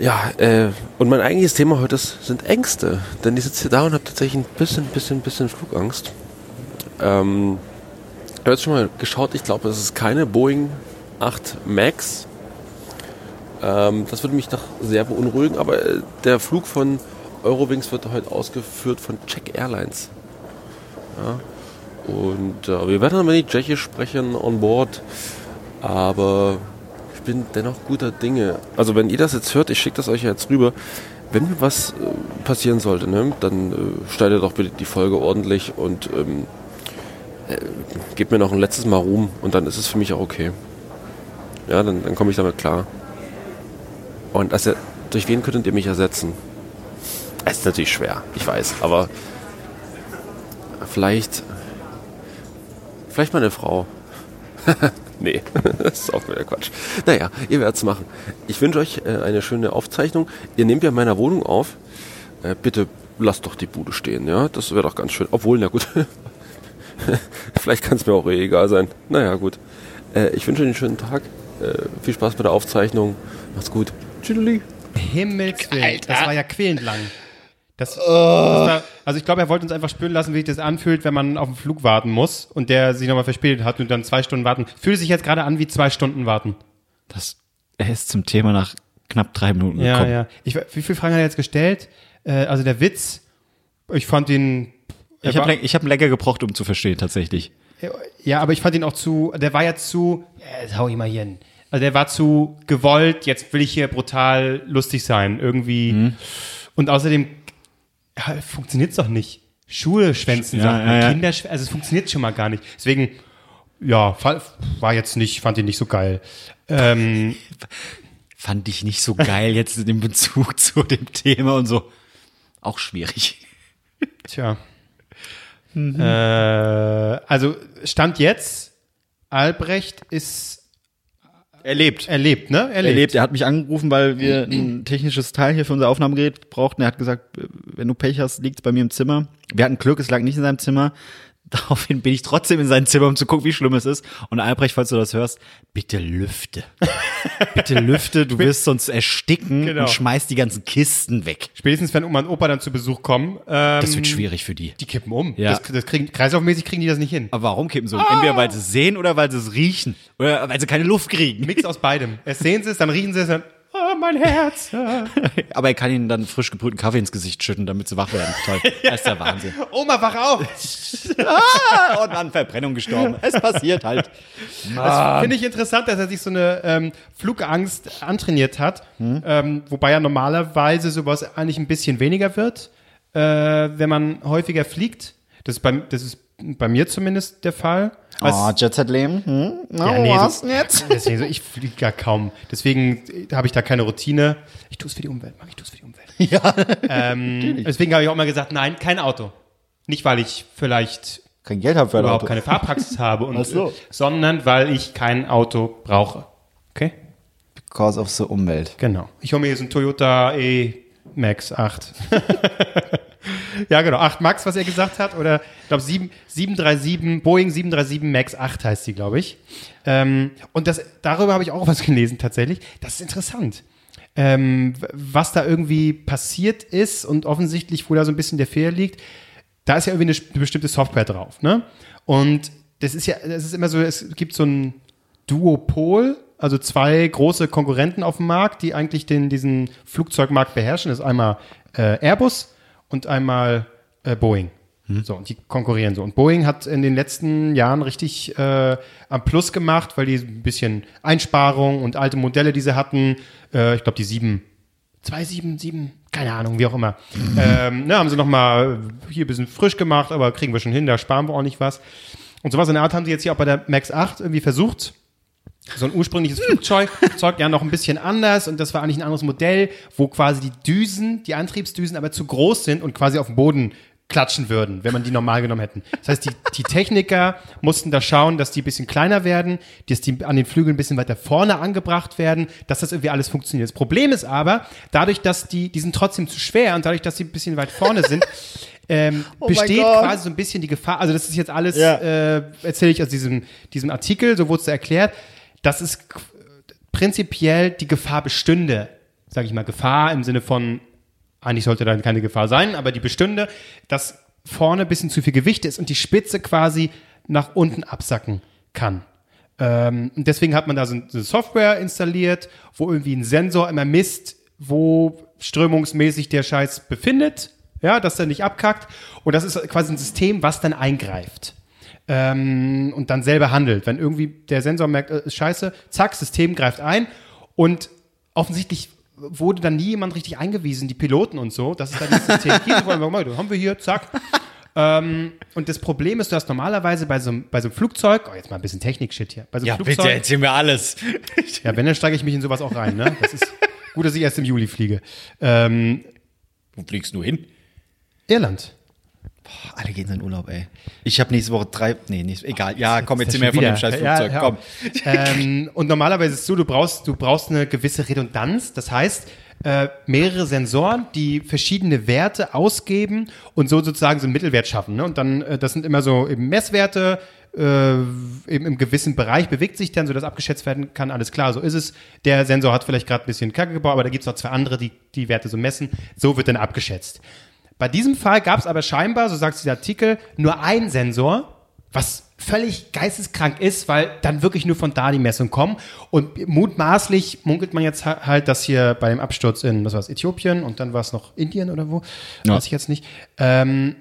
Ja, äh, und mein eigentliches Thema heute ist, sind Ängste. Denn ich sitze hier da und habe tatsächlich ein bisschen, bisschen, bisschen Flugangst. Ähm, ich habe jetzt schon mal geschaut, ich glaube, es ist keine Boeing 8 Max. Ähm, das würde mich doch sehr beunruhigen, aber äh, der Flug von Eurowings wird heute ausgeführt von Czech Airlines. Ja. Und äh, wir werden aber nicht Tschechisch sprechen on board, aber ich bin dennoch guter Dinge. Also wenn ihr das jetzt hört, ich schicke das euch jetzt rüber. Wenn was äh, passieren sollte, ne, dann äh, schneidet doch bitte die Folge ordentlich und ähm, äh, gebt mir noch ein letztes Mal Ruhm und dann ist es für mich auch okay. Ja, dann, dann komme ich damit klar. Und also, durch wen könntet ihr mich ersetzen? Es ist natürlich schwer, ich weiß, aber vielleicht, vielleicht meine Frau. nee, das ist auch wieder Quatsch. Naja, ihr werdet es machen. Ich wünsche euch äh, eine schöne Aufzeichnung. Ihr nehmt ja in meiner Wohnung auf. Äh, bitte lasst doch die Bude stehen, ja? Das wäre doch ganz schön. Obwohl, na gut. vielleicht kann es mir auch eh egal sein. Naja, gut. Äh, ich wünsche euch einen schönen Tag. Äh, viel Spaß bei der Aufzeichnung. Macht's gut. Tschüss. Himmelswillen. Das war ja quälend lang. Das, das war, also ich glaube, er wollte uns einfach spüren lassen, wie sich das anfühlt, wenn man auf den Flug warten muss und der sich nochmal verspätet hat und dann zwei Stunden warten. Fühlt sich jetzt gerade an wie zwei Stunden warten. Das er ist zum Thema nach knapp drei Minuten Ja, gekommen. ja. Ich, wie viele Fragen hat er jetzt gestellt? Äh, also der Witz, ich fand ihn. Ich habe ich hab länger gebraucht, um zu verstehen, tatsächlich. Ja, aber ich fand ihn auch zu, der war ja zu, ja, jetzt hau ich mal hier hin. Also der war zu gewollt, jetzt will ich hier brutal lustig sein, irgendwie. Mhm. Und außerdem ja, funktioniert's doch nicht. Schuhe schwänzen, Ja, sagt man, ja, ja. Kinder also es funktioniert schon mal gar nicht. Deswegen, ja, war jetzt nicht, fand ihn nicht so geil. Ähm, Fand ich nicht so geil jetzt in dem Bezug zu dem Thema und so. Auch schwierig. Tja. Äh, also Stand jetzt, Albrecht ist Er lebt. erlebt, ne? Er lebt. Er hat mich angerufen, weil wir ein technisches Teil hier für unser Aufnahmegerät brauchten. Er hat gesagt, wenn du Pech hast, liegt's bei mir im Zimmer. Wir hatten Glück, es lag nicht in seinem Zimmer. Daraufhin bin ich trotzdem in sein Zimmer, um zu gucken, wie schlimm es ist. Und Albrecht, falls du das hörst, bitte lüfte. bitte lüfte, du wirst sonst ersticken Genau. und schmeißt die ganzen Kisten weg. Spätestens, wenn Oma und Opa dann zu Besuch kommen, ähm, Das wird schwierig für die. die kippen um. Ja. Das, das kriegen, kreislaufmäßig kriegen die das nicht hin. Aber warum kippen sie um? Entweder weil sie es sehen oder weil sie es riechen. Oder weil sie keine Luft kriegen. Mix aus beidem. Erst sehen sie es, dann riechen sie es, dann, mein Herz. ah. Aber er kann ihnen dann frisch gebrühten Kaffee ins Gesicht schütten, damit sie wach werden. Toll. Das ist der Wahnsinn. Oma, wach auf. Ah, und an Verbrennung gestorben. Es passiert halt. Das finde ich interessant, dass er sich so eine ähm, Flugangst antrainiert hat, ähm, wobei ja normalerweise sowas eigentlich ein bisschen weniger wird, äh, wenn man häufiger fliegt. Das ist, bei, das ist bei mir zumindest der Fall. Was- Oh, Jet Set Leben. Hm? Na, Ja, nee, was so- denn jetzt? Deswegen so, ich fliege gar kaum. Deswegen äh, habe ich da keine Routine. Ich tue es für die Umwelt, Mann, ich tue es für die Umwelt. Ja. Ähm, deswegen habe ich auch immer gesagt, nein, kein Auto. Nicht, weil ich vielleicht Kein Geld habe für ein überhaupt Auto. keine Fahrpraxis habe, und, so. äh, sondern weil ich kein Auto brauche. Okay? Because of the Umwelt. Genau. Ich hole mir jetzt einen Toyota E Max 8. ja, genau. 8 Max, was er gesagt hat. Oder ich glaube 737, Boeing 737 Max 8 heißt die, glaube ich. Ähm, und das, darüber habe ich auch was gelesen tatsächlich. Das ist interessant. Ähm, was da irgendwie passiert ist und offensichtlich, wo da so ein bisschen der Fehler liegt, da ist ja irgendwie eine bestimmte Software drauf, ne? Und das ist ja, das ist immer so, es gibt so ein Duopol, also zwei große Konkurrenten auf dem Markt, die eigentlich den, diesen Flugzeugmarkt beherrschen. Das ist einmal äh, Airbus und einmal äh, Boeing. So, und die konkurrieren so. Und Boeing hat in den letzten Jahren richtig äh, am Plus gemacht, weil die ein bisschen Einsparung und alte Modelle, die sie hatten, äh, ich glaube die sieben 277, keine Ahnung, wie auch immer. Ähm, ne, haben sie nochmal hier ein bisschen frisch gemacht, aber kriegen wir schon hin, da sparen wir auch nicht was. Und sowas in der Art haben sie jetzt hier auch bei der Max 8 irgendwie versucht. So ein ursprüngliches Flugzeug, Flugzeug ja noch ein bisschen anders und das war eigentlich ein anderes Modell, wo quasi die Düsen, die Antriebsdüsen aber zu groß sind und quasi auf den Boden klatschen würden, wenn man die normal genommen hätten. Das heißt, die, die Techniker mussten da schauen, dass die ein bisschen kleiner werden, dass die an den Flügeln ein bisschen weiter vorne angebracht werden, dass das irgendwie alles funktioniert. Das Problem ist aber, dadurch, dass die, die sind trotzdem zu schwer und dadurch, dass die ein bisschen weit vorne sind, ähm, besteht Gott. quasi so ein bisschen die Gefahr, also das ist jetzt alles, Ja. äh, erzähle ich aus diesem, diesem Artikel, so wurde es erklärt, dass es prinzipiell die Gefahr bestünde, sage ich mal, Gefahr im Sinne von, eigentlich sollte dann keine Gefahr sein, aber die bestünde, dass vorne ein bisschen zu viel Gewicht ist und die Spitze quasi nach unten absacken kann. Ähm, und deswegen hat man da so eine Software installiert, wo irgendwie ein Sensor immer misst, wo strömungsmäßig der Scheiß befindet, ja, dass der nicht abkackt. Und das ist quasi ein System, was dann eingreift ähm, und dann selber handelt. Wenn irgendwie der Sensor merkt, äh, ist scheiße, zack, System greift ein und offensichtlich wurde dann nie jemand richtig eingewiesen, die Piloten und so, dass es da dieses System gibt. Wollen wir mal, das haben wir hier, zack. Ähm, und das Problem ist, du hast normalerweise bei so, einem- bei so einem Flugzeug, oh, jetzt mal ein bisschen Technik-Shit hier, bei so einem Flugzeug, erzähl mir alles. ja, wenn, dann steige ich mich in sowas auch rein, ne? Das ist gut, dass ich erst im Juli fliege. Ähm, Wo fliegst du hin? Irland. Alle gehen in den Urlaub, ey. Ich habe nächste Woche drei. Nee, nicht, egal. Ja, komm, das mir schon von dem scheiß Flugzeug. Ja, komm. ähm, und normalerweise ist es so, du brauchst, du brauchst eine gewisse Redundanz. Das heißt, äh, mehrere Sensoren, die verschiedene Werte ausgeben und so sozusagen so einen Mittelwert schaffen. Ne? Und dann, äh, das sind immer so eben Messwerte, äh, eben im gewissen Bereich bewegt sich dann, sodass abgeschätzt werden kann, alles klar, so ist es. Der Sensor hat vielleicht gerade ein bisschen Kacke gebaut, aber da gibt es noch zwei andere, die die Werte so messen. So wird dann abgeschätzt. Bei diesem Fall gab es aber scheinbar, so sagt dieser Artikel, nur einen Sensor, was völlig geisteskrank ist, weil dann wirklich nur von da die Messungen kommen. Und mutmaßlich munkelt man jetzt ha- halt, dass hier bei dem Absturz in, was war es, Äthiopien und dann war es noch Indien oder wo, Ja. weiß ich jetzt nicht, ähm,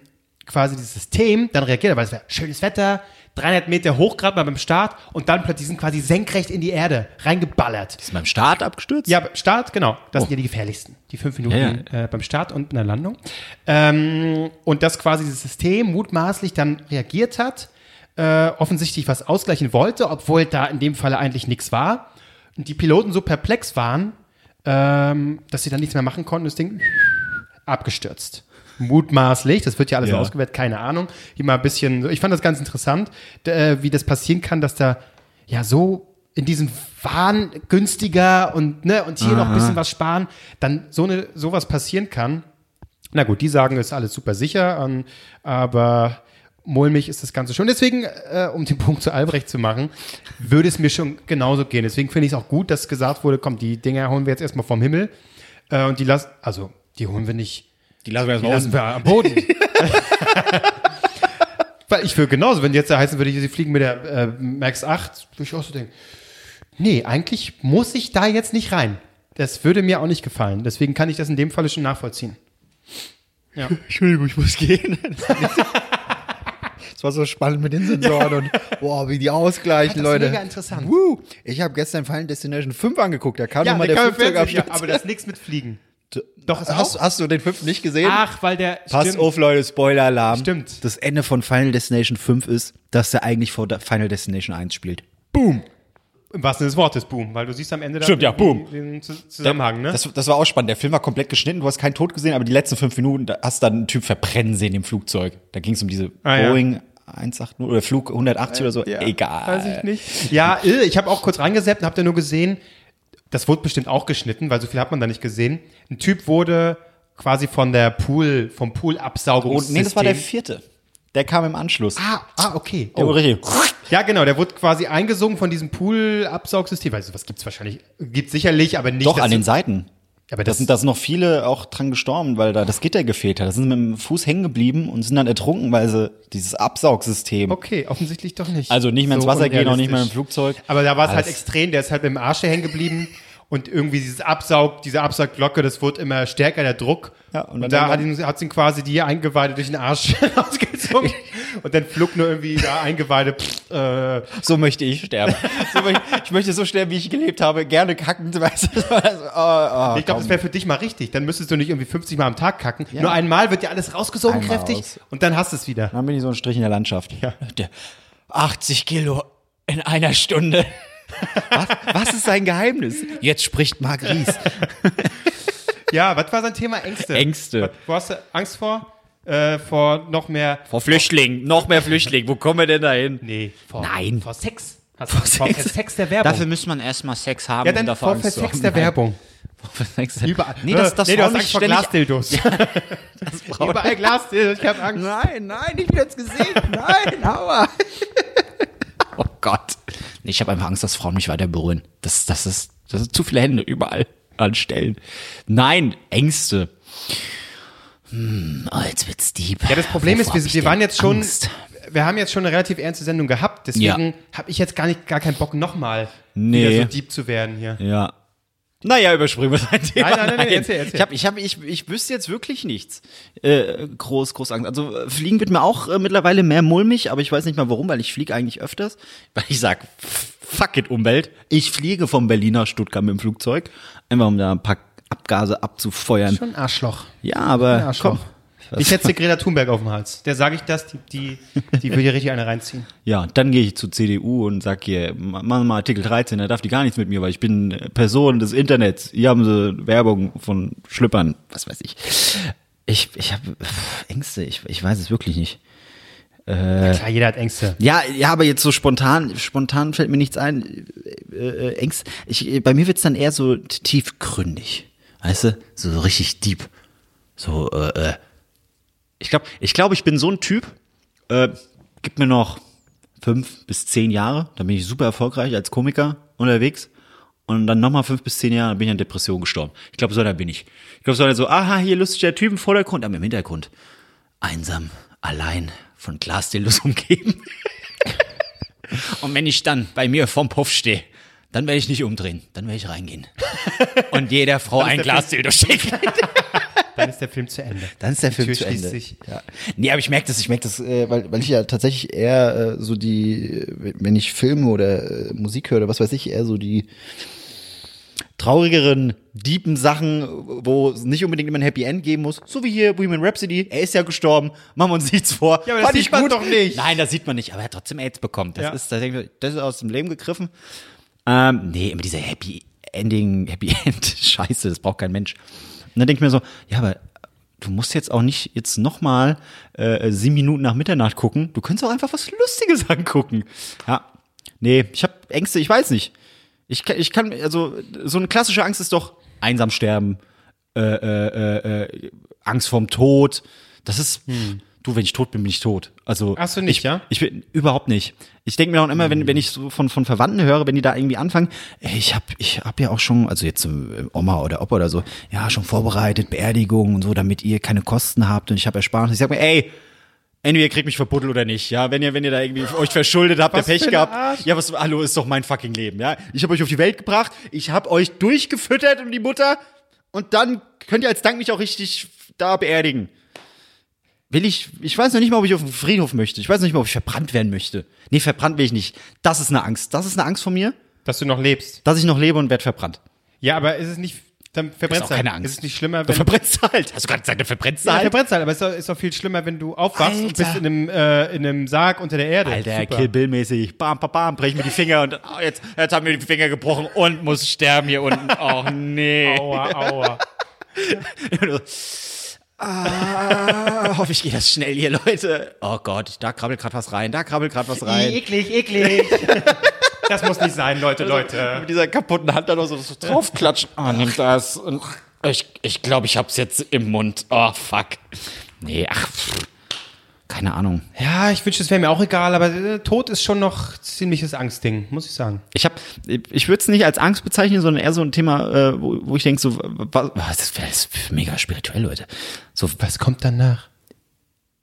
quasi dieses System dann reagiert, weil es wäre schönes Wetter, 300 Meter hoch gerade mal beim Start und dann plötzlich sind quasi senkrecht in die Erde reingeballert. Ist beim Start abgestürzt? Ja, beim Start, genau. Das Oh. sind ja die gefährlichsten. Die fünf Minuten Ja, Äh, beim Start und in der Landung. Ähm, und dass quasi dieses System mutmaßlich dann reagiert hat, äh, offensichtlich was ausgleichen wollte, obwohl da in dem Falle eigentlich nichts war. Und die Piloten so perplex waren, ähm, dass sie dann nichts mehr machen konnten, das Ding abgestürzt. Mutmaßlich, das wird ja alles Ja. ausgewertet, keine Ahnung. Mal ein bisschen, ich fand das ganz interessant, äh, wie das passieren kann, dass da ja so in diesem Wahn günstiger und, ne, und hier noch ein bisschen was sparen, dann so eine, sowas passieren kann. Na gut, die sagen, ist alles super sicher, aber mulmig ist das Ganze schon. Deswegen, äh, um den Punkt zu Albrecht zu machen, würde es mir schon genauso gehen. Deswegen finde ich es auch gut, dass gesagt wurde, komm, die Dinger holen wir jetzt erstmal vom Himmel. Äh, und die lassen, also, die holen wir nicht Die lassen wir die lassen wir am Boden. Weil ich würde genauso, wenn jetzt da heißen würde, sie fliegen mit der äh, Max 8, würde ich auch so denken, nee, eigentlich muss ich da jetzt nicht rein. Das würde mir auch nicht gefallen. Deswegen kann ich das in dem Falle schon nachvollziehen. Ja. Entschuldigung, ich muss gehen. Es war so spannend mit den Sensoren und boah, wie die ausgleichen, Das ist Leute. mega interessant. Woo. Ich habe gestern Final Destination 5 angeguckt, da kam Ja, nochmal der der fertig, ja, Flugzeugabsturz. aber das ist nichts mit Fliegen. Doch, ist hast, auch. hast du den fünften nicht gesehen? Ach, weil der. Pass stimmt. auf, Leute, Spoiler-Alarm. Stimmt. Das Ende von Final Destination 5 ist, dass er eigentlich vor der Final Destination 1 spielt. Boom. Im wahrsten Sinne des Wortes, boom. Weil du siehst am Ende da Stimmt, ja, den- boom. den Zus- Zusammenhang, ne? Das, das war auch spannend. Der Film war komplett geschnitten, du hast keinen Tod gesehen, aber die letzten fünf Minuten da hast du dann einen Typ verbrennen sehen im Flugzeug. Da ging es um diese Ah, ja. Boeing 180 oder Flug 180 oder so. Egal. Weiß ich nicht. Ja, äh, ich habe auch kurz reingesetzt und habe da nur gesehen, das wurde bestimmt auch geschnitten, weil so viel hat man da nicht gesehen. Ein Typ wurde quasi von der Pool, vom Und Pool-Absaugungssystem. nee, das war der vierte. Der kam im Anschluss. Ah, ah, okay. Der Oh. richtig. Ja, genau, der wurde quasi eingesogen von diesem Pool-Absaugsystem. Also, was gibt's wahrscheinlich? Gibt's sicherlich, aber nicht. Doch, an den Seiten. Aber Da das, sind, da sind noch viele auch dran gestorben, weil da das Gitter gefehlt hat. Da sind sie mit dem Fuß hängen geblieben und sind dann ertrunken, weil sie dieses Absaugsystem. Okay, offensichtlich doch nicht. Also nicht mehr ins So Wasser gehen, auch nicht mehr im. Flugzeug. Aber da war es halt extrem, der ist halt mit dem Arsch hängen geblieben und irgendwie dieses Absaug, diese Absaugglocke, das wurde immer stärker, der Druck. Ja, und und, da hat ihn, hat's ihn quasi die Eingeweide durch den Arsch rausgezogen und dann flog nur irgendwie da Eingeweide. Pff, äh, So möchte ich sterben. so möchte, ich möchte so sterben, wie ich gelebt habe. Gerne kackend, weißt du. Also, oh, oh, ich glaube, das wäre für dich mal richtig. Dann müsstest du nicht irgendwie 50 Mal am Tag kacken. Nur einmal wird dir alles rausgesogen Einmal kräftig raus. und dann hast du es wieder. Dann bin ich so ein Strich in der Landschaft. Ja. Der 80 Kilo in einer Stunde. Was, was ist sein Geheimnis? Jetzt spricht Marc Ries. Ja, was war sein Thema? Ängste. Ängste. Was, wo hast du Angst vor? Äh, vor noch mehr. Vor Flüchtlingen, noch mehr Flüchtlinge. Wo kommen wir denn da hin? Nee, vor, Nein. vor Sex. Hast du Angst vor Sex. Sex der Werbung. Dafür müsste man erstmal Sex haben, ja, um dann davor vor Angst Sex der. Werbung. Vor Sex der- Überall. Nee, das, das nee, du hast nicht Angst vor Glasdildos. Überall Glasdildos, ich hab Angst. Nein, nein, ich will ins Gesicht. Nein, aua. Oh Gott. Ich habe einfach Angst, dass Frauen mich weiter berühren. Das, das, ist, das sind zu viele Hände überall an Stellen. Nein, Ängste. Hm, oh, jetzt wird's deep. Ja, das Problem ist, Wovor wir, hab ich wir waren jetzt schon, Angst? wir haben jetzt schon eine relativ ernste Sendung gehabt, deswegen habe ich jetzt gar nicht, gar keinen Bock nochmal Nee. wieder so deep zu werden hier. Ja. Naja, überspringen wir sein Thema. Nein, nein, nein, nein, erzähl, erzähl. Ich, hab, ich, hab, ich, ich wüsste jetzt wirklich nichts. Äh, groß, groß Angst. Also äh, Fliegen wird mir auch äh, mittlerweile mehr mulmig, aber ich weiß nicht mal warum, weil ich fliege eigentlich öfters. Weil ich sag, fuck it, Umwelt. Ich fliege vom Berliner Stuttgart mit dem Flugzeug. Einfach um da ein paar Abgase abzufeuern. Schon ein Arschloch. Ja, aber Arschloch. komm. Ich setze Greta Thunberg auf den Hals. Der sage ich das, die, die, die will hier richtig eine reinziehen. Ja, dann gehe ich zur CDU und sag hier, ma- machen wir mal Artikel 13, da darf die gar nichts mit mir, weil ich bin äh, Person des Internets. Hier haben sie Werbung von Schlüppern, was weiß ich. Ich, ich habe Ängste, ich, ich weiß es wirklich nicht. Klar, jeder hat Ängste. Ja, ja, aber jetzt so spontan, spontan fällt mir nichts ein. Äh, äh, Ängste. Ich, bei mir wird's dann eher so tiefgründig. Weißt du? So, so richtig deep. So, äh, äh. Ich glaube, ich, glaub, ich bin so ein Typ, äh, gib mir noch fünf bis zehn Jahre, dann bin ich super erfolgreich als Komiker unterwegs. Und dann nochmal fünf bis zehn Jahre, dann bin ich an Depression gestorben. Ich glaube, so einer bin ich. Ich glaube, so einer so, aha, hier lustiger Typ im Vordergrund, aber im Hintergrund einsam, allein, von Glasdildos umgeben. Und wenn ich dann bei mir vorm Puff stehe, dann werde ich nicht umdrehen, dann werde ich reingehen. Und jeder Frau ein der Glas Dildo schicken. Dann ist der Film zu Ende. Dann ist der Film Tür zu Ende. sich. Ja. Nee, aber ich merke das, ich merke das, äh, weil, weil ich ja tatsächlich eher äh, so die, äh, wenn ich Filme oder äh, Musik höre oder was weiß ich, eher so die traurigeren, deepen Sachen, wo es nicht unbedingt immer ein Happy End geben muss. So wie hier Bohemian Rhapsody. Er ist ja gestorben. Machen wir uns nichts vor. Ja, aber das Fand sieht man doch nicht. Nein, das sieht man nicht. Aber er hat trotzdem AIDS bekommen. Das Ja. ist, das, das ist aus dem Leben gegriffen. Ähm, nee, immer diese Happy Ending, Happy End, Scheiße, das braucht kein Mensch. Und dann denke ich mir so, ja, aber du musst jetzt auch nicht jetzt nochmal äh, sieben Minuten nach Mitternacht gucken. Du könntest auch einfach was Lustiges angucken. Ja, nee, ich habe Ängste, ich weiß nicht. Ich kann, ich kann, also so eine klassische Angst ist doch einsam sterben, äh, äh, äh, äh, Angst vorm Tod. Das ist, du, wenn ich tot bin, bin ich tot. Also Ach so, nicht, ich, ja? Ich bin überhaupt nicht. Ich denke mir auch immer, wenn, wenn ich so von, von Verwandten höre, wenn die da irgendwie anfangen, ey, ich hab, ich hab ja auch schon, also jetzt äh, Oma oder Opa oder so, ja, schon vorbereitet, Beerdigung und so, damit ihr keine Kosten habt und ich habe Ersparnis. Ich sag mir, ey, entweder ihr kriegt mich verbuddelt oder nicht, ja, wenn ihr, wenn ihr da irgendwie euch verschuldet habt, Was für Pech gehabt. Arsch. Ja, was, hallo, ist doch mein fucking Leben, ja. Ich habe euch auf die Welt gebracht, ich habe euch durchgefüttert und die Mutter und dann könnt ihr als Dank mich auch richtig da beerdigen. Will ich, ich weiß noch nicht mal, ob ich auf den Friedhof möchte. Ich weiß noch nicht mal, ob ich verbrannt werden möchte. Nee, verbrannt will ich nicht. Das ist eine Angst. Das ist eine Angst von mir, Dass du noch lebst. dass ich noch lebe und werde verbrannt. Ja, aber ist es nicht, dann verbrennst auch du halt. keine Angst. Ist es nicht schlimmer, Du wenn verbrennst halt. Hast du gerade gesagt, du verbrennst Ja, halt? verbrennst halt, aber es ist doch, ist viel schlimmer, wenn du aufwachst und Alter. bist in einem, äh, in einem Sarg unter der Erde. Alter, Super. Kill Bill-mäßig. Bam, bam, bam, brech mir die Finger und oh, jetzt, jetzt haben mir die Finger gebrochen und muss sterben hier unten. Oh, nee. Aua, aua. ah, hoffe ich gehe das schnell hier, Leute. Oh Gott, da krabbelt gerade was rein, da krabbelt gerade was rein. eklig, eklig. das muss nicht sein, Leute, Leute. Mit dieser kaputten Hand da noch so, so draufklatschen. Oh, nimm das. Und ich ich, glaube, ich hab's jetzt im Mund. Oh, fuck. Nee, ach, pff. Keine Ahnung. Ja, ich wünschte, es wäre mir auch egal, aber äh, Tod ist schon noch ziemliches Angstding, muss ich sagen. Ich hab, ich würde es nicht als Angst bezeichnen, sondern eher so ein Thema, äh, wo, wo ich denke, so, was, das wäre mega spirituell, Leute. So, Was kommt danach?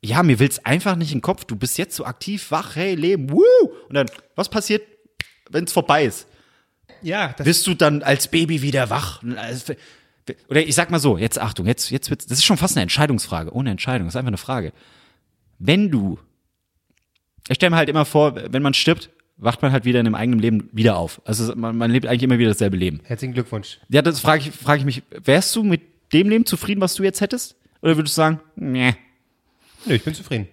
ja, mir will's einfach nicht in den Kopf. Du bist jetzt so aktiv, wach, hey, Leben, woo! Und dann, was passiert, wenn's vorbei ist? Ja, das Bist du dann als Baby wieder wach? Oder ich sag mal so, jetzt Achtung, jetzt, jetzt wird's, das ist schon fast eine Entscheidungsfrage, ohne Entscheidung, das ist einfach eine Frage. Wenn du, ich stelle mir halt immer vor, wenn man stirbt, wacht man halt wieder in dem eigenen Leben wieder auf. Also man, man lebt eigentlich immer wieder dasselbe Leben. herzlichen Glückwunsch. Ja, das frage ich, frage ich mich, wärst du mit dem Leben zufrieden, was du jetzt hättest? Oder würdest du sagen, nee, Nö, ich bin zufrieden.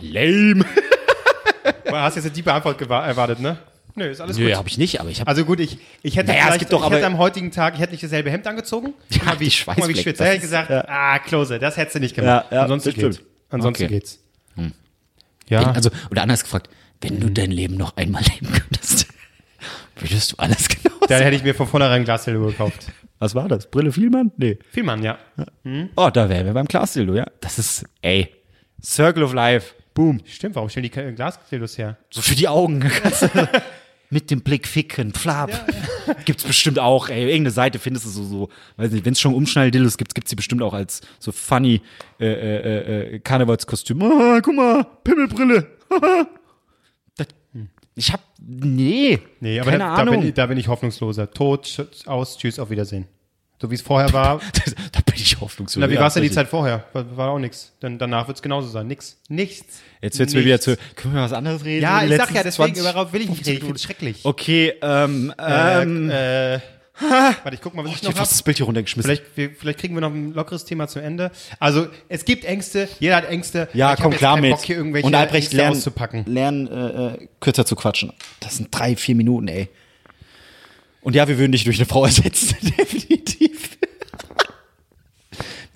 lame? Aber hast jetzt eine tiefe Antwort erwartet, ne? Nö, ist alles Nö, gut. habe ich nicht, aber ich habe Also gut, ich, ich hätte Naja, vielleicht, doch ich hätte am heutigen Tag, ich hätte nicht dasselbe Hemd angezogen. Guck mal, wie, die guck mal, wie ich schwitze. Hätte gesagt, ist- ah, Klose, das hättest du nicht gemacht. Ja, ja, Ansonsten das stimmt. geht's. Ansonsten Okay. geht's. Ja, Wenn, also, oder anders gefragt, wenn du dein Leben noch einmal leben könntest, würdest du alles genau da hätte ich mir von vornherein ein Glas Dildo gekauft. Was war das? Brille Vielmann? Nee. Vielmann, ja. Oh, da wären wir beim Glasdildo, ja. Das ist, ey, Circle of Life. Boom. Stimmt, warum stellen die Glasdildos her? So für die Augen. Mit dem Blick ficken, flap. Gibt's bestimmt auch, ey. Irgendeine Seite findest du so, so weiß nicht, wenn es schon Umschnalldildos gibt, gibt's die bestimmt auch als so funny äh, äh, äh, Karnevalskostüm. Ah, guck mal, Pimmelbrille. das, ich hab, nee, Nee, aber keine da, da, Ahnung. bin, ich- da bin ich hoffnungsloser. Tod, aus, tschüss, auf Wiedersehen. So wie es vorher war. da bin ich hoffnungslos. Na, wie war es denn die richtig. Zeit vorher? War, war auch nichts. Dann danach wird es genauso sein. Nix. Nichts. Jetzt wird's mir wieder zu. Können wir was anderes reden? Ja, ich sag ja, deswegen, 20 darauf will ich nicht reden. Ich schrecklich. Okay, ähm, ähm, äh, äh, warte, ich guck mal, was ich ich hab noch hab. fast das Bild hier runtergeschmissen. Vielleicht, wir, vielleicht kriegen wir noch ein lockeres Thema zum Ende. Also, es gibt Ängste, jeder hat Ängste. ja, Ich komm klar mit. Bock, hier irgendwelche Und Albrecht Ängste lernen, auszupacken. lernen äh, äh, kürzer zu quatschen. Das sind drei, vier Minuten, ey. Und ja, wir würden dich durch eine Frau ersetzen, definitiv.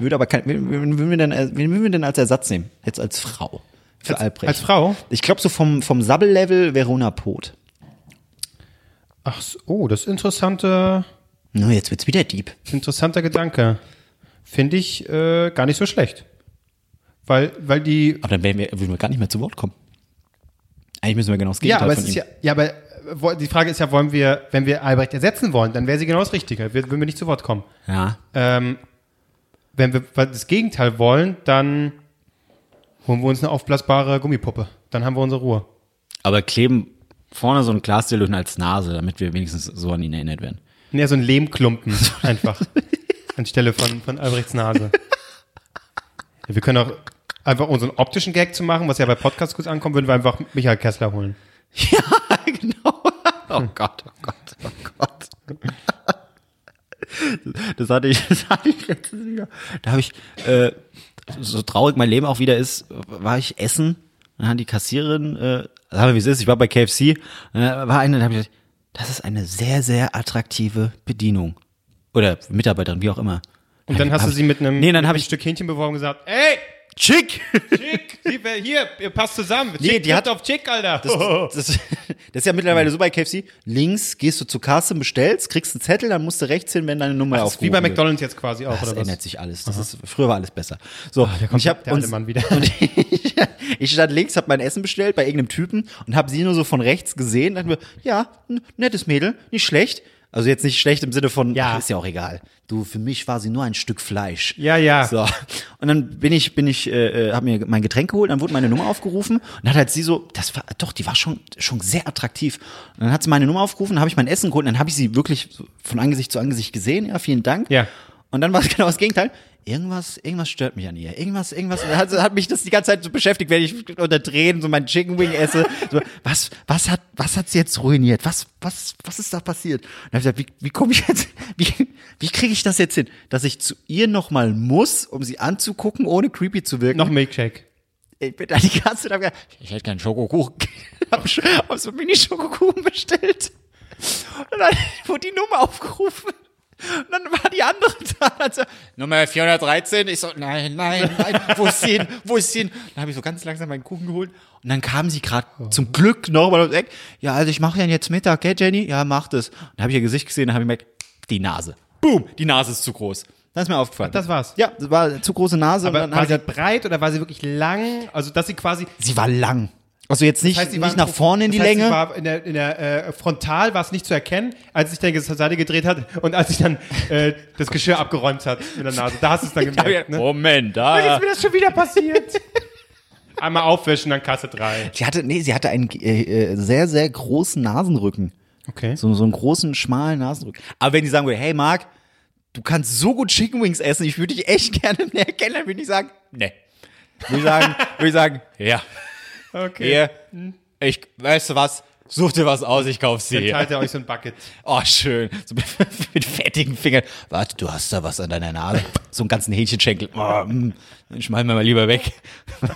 Würde aber kein, wen, wen, würden wir denn, äh, wen würden wir denn als Ersatz nehmen? Jetzt als Frau. Für Albrecht. Als Frau? Ich glaube, so vom, vom Sabbel-Level Verona Pot. Ach so, oh, das ist interessante, Na, jetzt wird's wieder deep. interessanter Gedanke. Finde ich äh, gar nicht so schlecht. Weil, weil die Aber dann wir, würden wir gar nicht mehr zu Wort kommen. Eigentlich müssen wir genau das Ja, Gegenteil aber es von ist ihm. ja, ja, aber die Frage ist ja, wollen wir, wenn wir Albrecht ersetzen wollen, dann wäre sie genau das Richtige. Wir, würden wir nicht zu Wort kommen. Ja. Ähm, wenn wir das Gegenteil wollen, dann holen wir uns eine aufblasbare Gummipuppe. Dann haben wir unsere Ruhe. Aber kleben Vorne so ein Glasdildo als Nase, damit wir wenigstens so an ihn erinnert werden. Nee, so ein Lehmklumpen einfach. Anstelle von, von Albrechts Nase. Ja, wir können auch einfach unseren optischen Gag zu machen, was ja bei Podcasts gut ankommt, würden wir einfach Michael Kessler holen. Ja, genau. Oh Gott, oh Gott, oh Gott. Das hatte ich, das hatte ich letztens wieder. Da habe ich, äh, so traurig mein Leben auch wieder ist, war ich essen, dann hat die Kassiererin, äh, sag mal wie es ist, ich war bei KFC, da war eine, da habe ich gesagt, das ist eine sehr, sehr attraktive Bedienung. Oder Mitarbeiterin, wie auch immer. Und dann hast Hab du ich- sie mit einem, Nee, dann mit habe einem ich Stück Hähnchen beworben und gesagt, ey, Chick! Chick, hier, ihr passt zusammen. Nee, Chick die hat- auf Chick, Alter. Das, das, das ist ja mittlerweile so bei KFC. Links gehst du zur Kasse, bestellst, kriegst einen Zettel, dann musst du rechts hin, wenn deine Nummer das ist wie bei aufgerufen. McDonalds jetzt quasi auch, Das oder was? ändert sich alles. Das ist, früher war alles besser. So, und ich habe der alte Mann wieder. Ich, ich stand links, habe mein Essen bestellt bei irgendeinem Typen und habe sie nur so von rechts gesehen. Dachte mir, ja, nettes Mädel, nicht schlecht. Also jetzt nicht schlecht im Sinne von, Ja. ach, ist ja auch egal. Du, für mich war sie nur ein Stück Fleisch. Ja, ja. So. Und dann bin ich, bin ich, äh, habe mir mein Getränk geholt, dann wurde meine Nummer aufgerufen und dann hat halt sie so, das war, doch, die war schon, schon sehr attraktiv. Und dann hat sie meine Nummer aufgerufen, dann habe ich mein Essen geholt und dann habe ich sie wirklich von Angesicht zu Angesicht gesehen. Ja, vielen Dank. Ja. Und dann war es genau das Gegenteil. Irgendwas, irgendwas stört mich an ihr. Irgendwas, irgendwas, hat, hat mich das die ganze Zeit so beschäftigt, wenn ich unter Tränen so mein Chicken Wing esse. So, was, was hat, was hat sie jetzt ruiniert? Was, was, was ist da passiert? Und dann habe ich gesagt, wie, wie komme ich jetzt, wie, wie kriege ich das jetzt hin? Dass ich zu ihr nochmal muss, um sie anzugucken, ohne creepy zu wirken. Noch Milkshake. Ich bin an die und hab gesagt, ich hätte keinen Schokokuchen. hab, hab so Mini-Schokokuchen bestellt. Und dann wurde die Nummer aufgerufen. Und dann war die andere da. Und dann so, Nummer 413. Ich so, nein, nein, nein. Wo ist sie hin? Wo ist sie hin? Dann habe ich so ganz langsam meinen Kuchen geholt. Und dann kam sie gerade zum Glück nochmal ums Eck. Ja, also ich mache ja jetzt Mittag, gell, Jenny? Ja, mach das. Und dann habe ich ihr Gesicht gesehen, dann habe ich gemerkt, die Nase. Boom, die Nase ist zu groß. Das ist mir aufgefallen. das war's? Ja, das war zu große Nase. Aber und dann war sie breit oder war sie wirklich lang? Also, dass sie quasi. Sie war lang. Also jetzt nicht, Das heißt, nicht nach vorne in die das heißt, Länge. War in der, in der äh, Frontal war es nicht zu erkennen, als sich dann zur Seite gedreht hat und als sich dann äh, das Geschirr abgeräumt hat mit der Nase. Da hast du es dann gemerkt. Ne? Moment, da. ist mir das schon wieder passiert. Einmal aufwischen, dann Kasse 3. Sie hatte, nee, sie hatte einen äh, äh, sehr, sehr großen Nasenrücken. Okay. So, so einen großen, schmalen Nasenrücken. Aber wenn die sagen würde, hey Marc, du kannst so gut Chicken Wings essen, ich würde dich echt gerne näher kennenlernen, würde ich sagen, nee. Würde ich sagen, würde ich sagen, ja, Okay. hier, ich, weißt du was, such dir was aus, ich kauf's dir Dann teilt er euch so ein Bucket. Oh, schön. So mit, mit fettigen Fingern. Warte, du hast da was an deiner Nase. So einen ganzen Hähnchenschenkel. Oh, mm, den schmeißen wir mal lieber weg.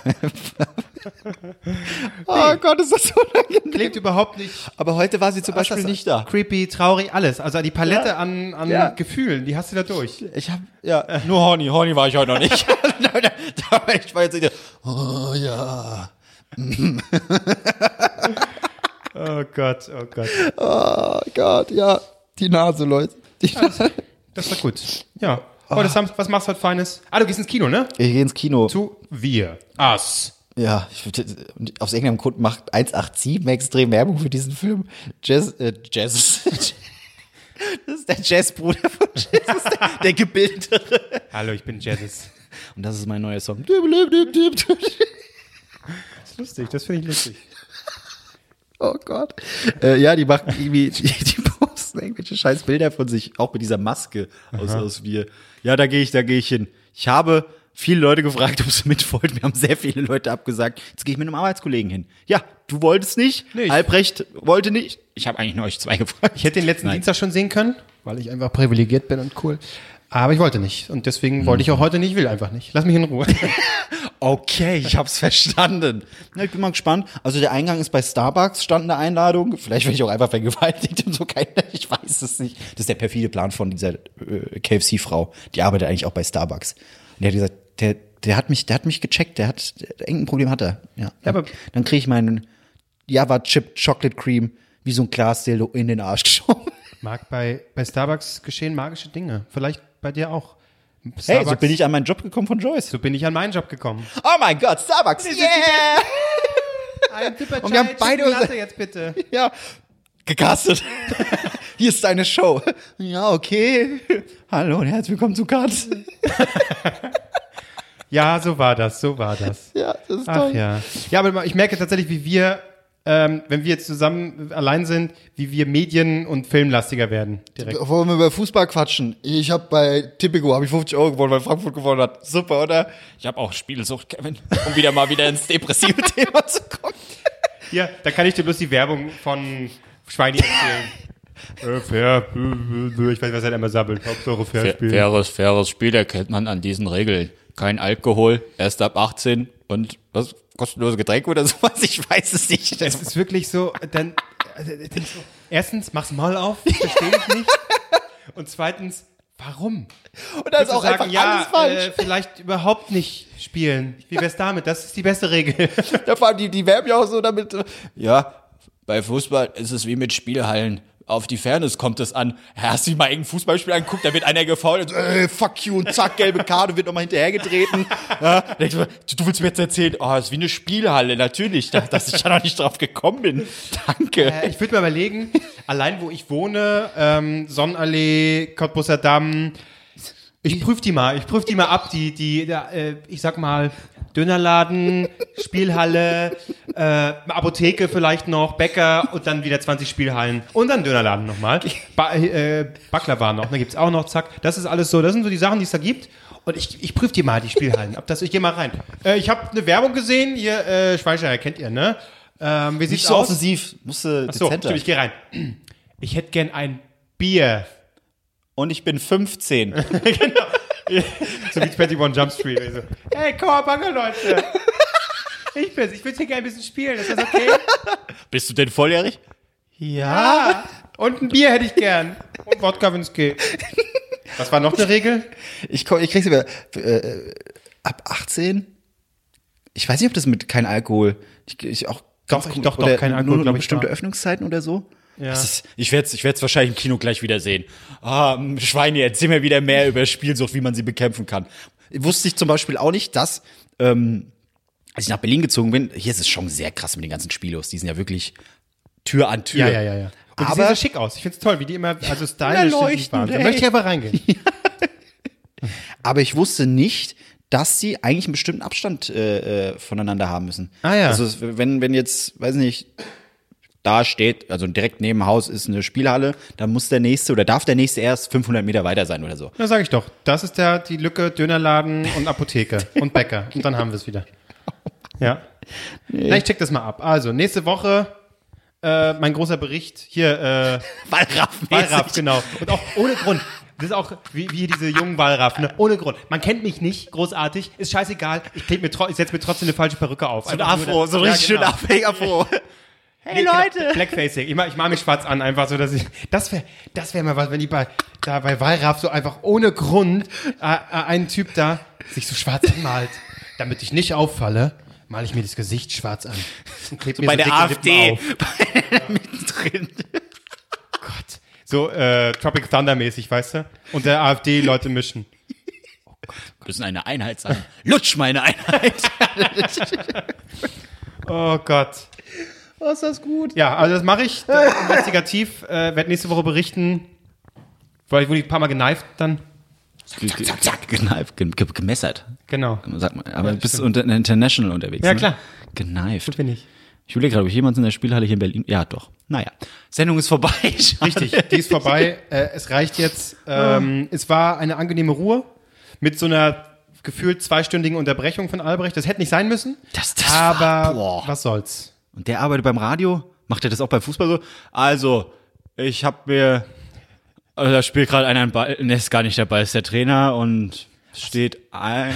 oh Gott, ist das so unangenehm. Klingt überhaupt nicht. Aber heute war sie zum Beispiel nicht da. Creepy, traurig, alles. Also die Palette an, an Ja. Gefühlen, die hast du da durch. Ich hab, ja, nur horny. Horny war ich heute noch nicht. Ich war jetzt wieder, oh ja. Oh Gott, oh Gott. Oh Gott, ja. Die Nase, Leute. Die Das war gut. Ja. Heute Samstag, was machst du heute Feines? Ah, du gehst ins Kino, ne? Ich gehe ins Kino. Zu wir. Us. Ja, ich, aus irgendeinem Grund macht 187 extrem Werbung für diesen Film. Jazz, äh, Jazz. Das ist der Jazzbruder von Jazz, der, der Gebildetere. Hallo, ich bin Jazzes. Und das ist mein neuer Song. Das ist lustig, das finde ich lustig. Oh Gott. Äh, ja, die machen irgendwie, die, die posten irgendwelche scheiß Bilder von sich, auch mit dieser Maske aus, aus wir. Ja, da gehe ich, da gehe ich hin. Ich habe viele Leute gefragt, ob sie mit wollten. Wir haben sehr viele Leute abgesagt. Jetzt gehe ich mit einem Arbeitskollegen hin. Ja, du wolltest nicht. Nee, ich- Albrecht wollte nicht. Ich habe eigentlich nur euch zwei gefragt. Ich hätte den letzten Nein. Dienstag schon sehen können, weil ich einfach privilegiert bin und cool. Aber ich wollte nicht. Und deswegen wollte ich auch heute nicht, will einfach nicht. Lass mich in Ruhe. Okay, ich hab's verstanden. Na, ich bin mal gespannt. Also der Eingang ist bei Starbucks, stand eine Einladung. Vielleicht werde ich auch einfach vergewaltigt und so. Keiner, ich weiß es nicht. Das ist der perfide Plan von dieser äh, KFC-Frau. Die arbeitet eigentlich auch bei Starbucks. Und der hat gesagt, der, der hat mich, der hat mich gecheckt. Der hat, irgendein Problem hat er. Ja, aber- dann kriege ich meinen Java Chip Chocolate Cream wie so ein Glasdildo in den Arsch geschoben. Mag bei, bei Starbucks geschehen magische Dinge. Vielleicht bei dir auch. Hey, so bin ich an meinen Job gekommen von Joyce. so bin ich an meinen Job gekommen. Oh mein Gott, Starbucks, yeah! Ein Und wir haben beide unser- jetzt bitte. Ja, gecastet. Hier ist deine Show. Ja, okay. Hallo und herzlich willkommen zu Cut. Ja, so war das, so war das. Ja, das ist Ach ja. Ja, aber ich merke tatsächlich, wie wir ähm, wenn wir jetzt zusammen allein sind, wie wir medien- und filmlastiger werden. Direkt. Wollen wir über Fußball quatschen? Ich habe bei Tipico habe ich 50 Euro gewonnen, weil Frankfurt gewonnen hat. Super, oder? Ich habe auch Spielsucht, Kevin, um wieder mal wieder ins depressive Thema zu kommen. Ja, da kann ich dir bloß die Werbung von Schweini erzählen. äh, fair, äh, ich weiß, was er immer sabbelt. Hauptsache fair spielen. Faires, faires Spiel erkennt man an diesen Regeln. Kein Alkohol, erst ab 18 und was? Kostenlose Getränke oder sowas? Ich weiß es nicht. Es ist wirklich so, dann, also, so, erstens, mach's Maul auf, verstehe ich nicht. Und zweitens, warum? Und da ist auch einfach ja, alles falsch. Äh, vielleicht überhaupt nicht spielen. Wie wär's damit? Das ist die beste Regel. Ja, vor allem die, die werben ja auch so damit. Ja, bei Fußball ist es wie mit Spielhallen. Auf die Fairness kommt es an. Hast du dir mal irgendein Fußballspiel angeguckt, da wird einer gefault Ey, fuck you und zack, gelbe Karte, wird nochmal hinterhergetreten. Ja, du, willst mir jetzt erzählen, oh, ist wie eine Spielhalle, natürlich, da- dass ich da noch nicht drauf gekommen bin. Danke. Äh, ich würde mal überlegen, allein wo ich wohne, ähm, Sonnenallee, Cottbusser Damm, ich prüfe die mal, ich prüfe die mal ab, die, die, da, äh, ich sag mal, Dönerladen, Spielhalle, äh, Apotheke vielleicht noch, Bäcker und dann wieder 20 Spielhallen und dann Dönerladen nochmal. Ba äh, Baklava noch, ne, gibt's auch noch, zack. Das ist alles so, das sind so die Sachen, die es da gibt. Und ich, ich prüfe die mal, die Spielhallen. Ob das, ich gehe mal rein. Äh, ich habe eine Werbung gesehen, hier, äh, Schweizer, kennt ihr, ne? Ähm, wie sieht's Nicht so aus? offensiv, musste Ach so, dezenter. stimmt, ich gehe rein. Ich hätte gern ein Bier. Und ich bin 15. So wie 21 Jump Street. Also, hey, Kawabanga, Leute. Ich bin's. Ich würde hier gerne ein bisschen spielen. Ist das okay? Bist du denn volljährig? Ja. Und ein Bier hätte ich gern. Und Wodka, wenn es geht. Was war noch eine Regel? Ich, ich krieg's über, äh, ab 18? Ich weiß nicht, ob das mit kein Alkohol, ich, ich auch, Doch, ich- doch, doch, kein Alkohol, nur, nur glaub ich, bestimmte war. Öffnungszeiten oder so. Ja. Ist, ich werde es ich werd's wahrscheinlich im Kino gleich wieder sehen. Ah, Schweine, erzähl mir wieder mehr über Spielsucht, wie man sie bekämpfen kann. Wusste ich zum Beispiel auch nicht, dass, ähm, als ich nach Berlin gezogen bin, hier ist es schon sehr krass mit den ganzen Spielos. Die sind ja wirklich Tür an Tür. Ja, ja, ja, ja. Und die Aber- sehen so schick aus. Ich find's toll, wie die immer, also stylisch Na, sind. Da möchte ich aber reingehen. Aber ich wusste nicht, dass sie eigentlich einen bestimmten Abstand äh, äh, voneinander haben müssen. Ah, ja. Also es- wenn, wenn jetzt, weiß nicht, da steht, also direkt neben dem Haus ist eine Spielhalle, dann muss der nächste oder darf der nächste erst 500 Meter weiter sein oder so. Na, sag ich doch. Das ist der, die Lücke Dönerladen und Apotheke und Bäcker. Und dann haben wir es wieder. Ja. Na, ich check das mal ab. Also, nächste Woche äh, mein großer Bericht. Hier, äh, Wallraff, Wallraff, genau. Und auch ohne Grund. Das ist auch wie, wie diese jungen Wallraff, ne? Ohne Grund. Man kennt mich nicht, großartig, ist scheißegal. Ich, mir ich setze mir trotzdem eine falsche Perücke auf. So ein Afro, so Ja, richtig schön genau. Afro. Hey Nee, Leute! genau. Blackfacing. Ich mach, ich mach mich schwarz an, einfach so, dass ich. Das wäre das wär mal was, wenn die bei, da bei Wallraff so einfach ohne Grund äh, äh, ein Typ da sich so schwarz anmalt. Damit ich nicht auffalle, male ich mir das Gesicht schwarz an. Und kleb mir Bei so der AfD. Auf. Mittendrin. Gott. So äh, Tropic Thunder mäßig, weißt du? Und der AfD-Leute mischen. müssen eine Einheit sein. Lutsch meine Einheit. Oh Gott. Oh, ist das gut. Ja, also das mache ich das ist investigativ. Äh, werde nächste Woche berichten. Weil wurde ich ein paar Mal geneift dann. Zack, zack, Gekneift, ge ge gemessert. Genau. Sagt man. Aber du bist unter international unterwegs. Ja, ne? klar. Geneift. Bin ich. Ich überlege gerade, ob jemand in der Spielhalle hier in Berlin. Ja, doch. Naja. Sendung ist vorbei. Richtig, die ist vorbei. Äh, es reicht jetzt. Ähm, es war eine angenehme Ruhe mit so einer gefühlt zweistündigen Unterbrechung von Albrecht. Das hätte nicht sein müssen. Das- das aber war- boah. was soll's. Und der arbeitet beim Radio. Macht er das auch beim Fußball so? Also, ich hab mir. Also, da spielt gerade einer einen Ball. Ne, ist gar nicht der Ball, ist der Trainer und steht 1,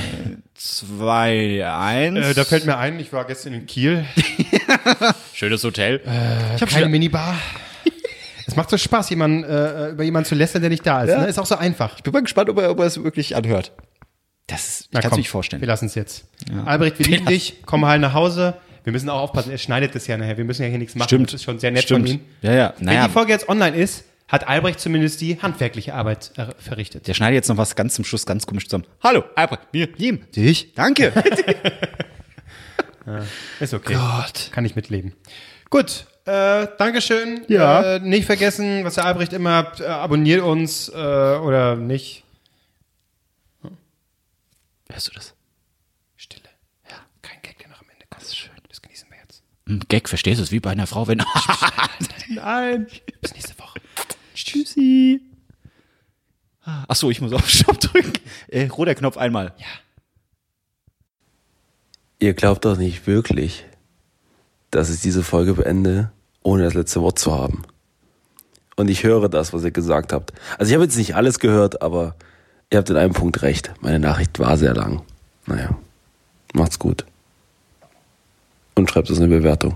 2, 1. Äh, da fällt mir ein, ich war gestern in Kiel. Schönes Hotel. Ich habe keine Minibar. Es macht so Spaß, jemanden, äh, über jemanden zu lästern, der nicht da ist. Ja. Ne? Ist auch so einfach. Ich bin mal gespannt, ob er, ob er es wirklich anhört. Das ist, ich kann es nicht vorstellen. Wir lassen es jetzt. Albrecht, wir lieben dich. Komm heil nach Hause. Wir müssen auch aufpassen. Er schneidet das ja nachher. Wir müssen ja hier nichts machen. Stimmt. Das ist schon sehr nett Stimmt. von ihm. Ja, ja. Wenn Naja, die Folge jetzt online ist, hat Albrecht zumindest die handwerkliche Arbeit äh, verrichtet. der schneidet jetzt noch was ganz zum Schluss ganz komisch zusammen. Hallo, Albrecht, mir, ihm, dich, danke. Ist okay. Gott. Kann ich mitleben. Gut. Äh, Dankeschön. Ja. Äh, nicht vergessen, was der Albrecht immer äh, abonniert uns äh, oder nicht. Hörst du das? Stille. Ja. Kein Gag, der noch am Ende kommt. Das ist schön. Das genießen wir jetzt. Hm, Gag, verstehst du es? Wie bei einer Frau, wenn. Nein. Bis nächste Woche. Tschüssi. Ach so, ich muss auf Stopp drücken. Äh, roter Knopf einmal. Ja. Ihr glaubt doch nicht wirklich, dass ich diese Folge beende, ohne das letzte Wort zu haben. Und ich höre das, was ihr gesagt habt. Also ich habe jetzt nicht alles gehört, aber ihr habt in einem Punkt recht. Meine Nachricht war sehr lang. Naja, macht's gut. Und schreibt es eine Bewertung.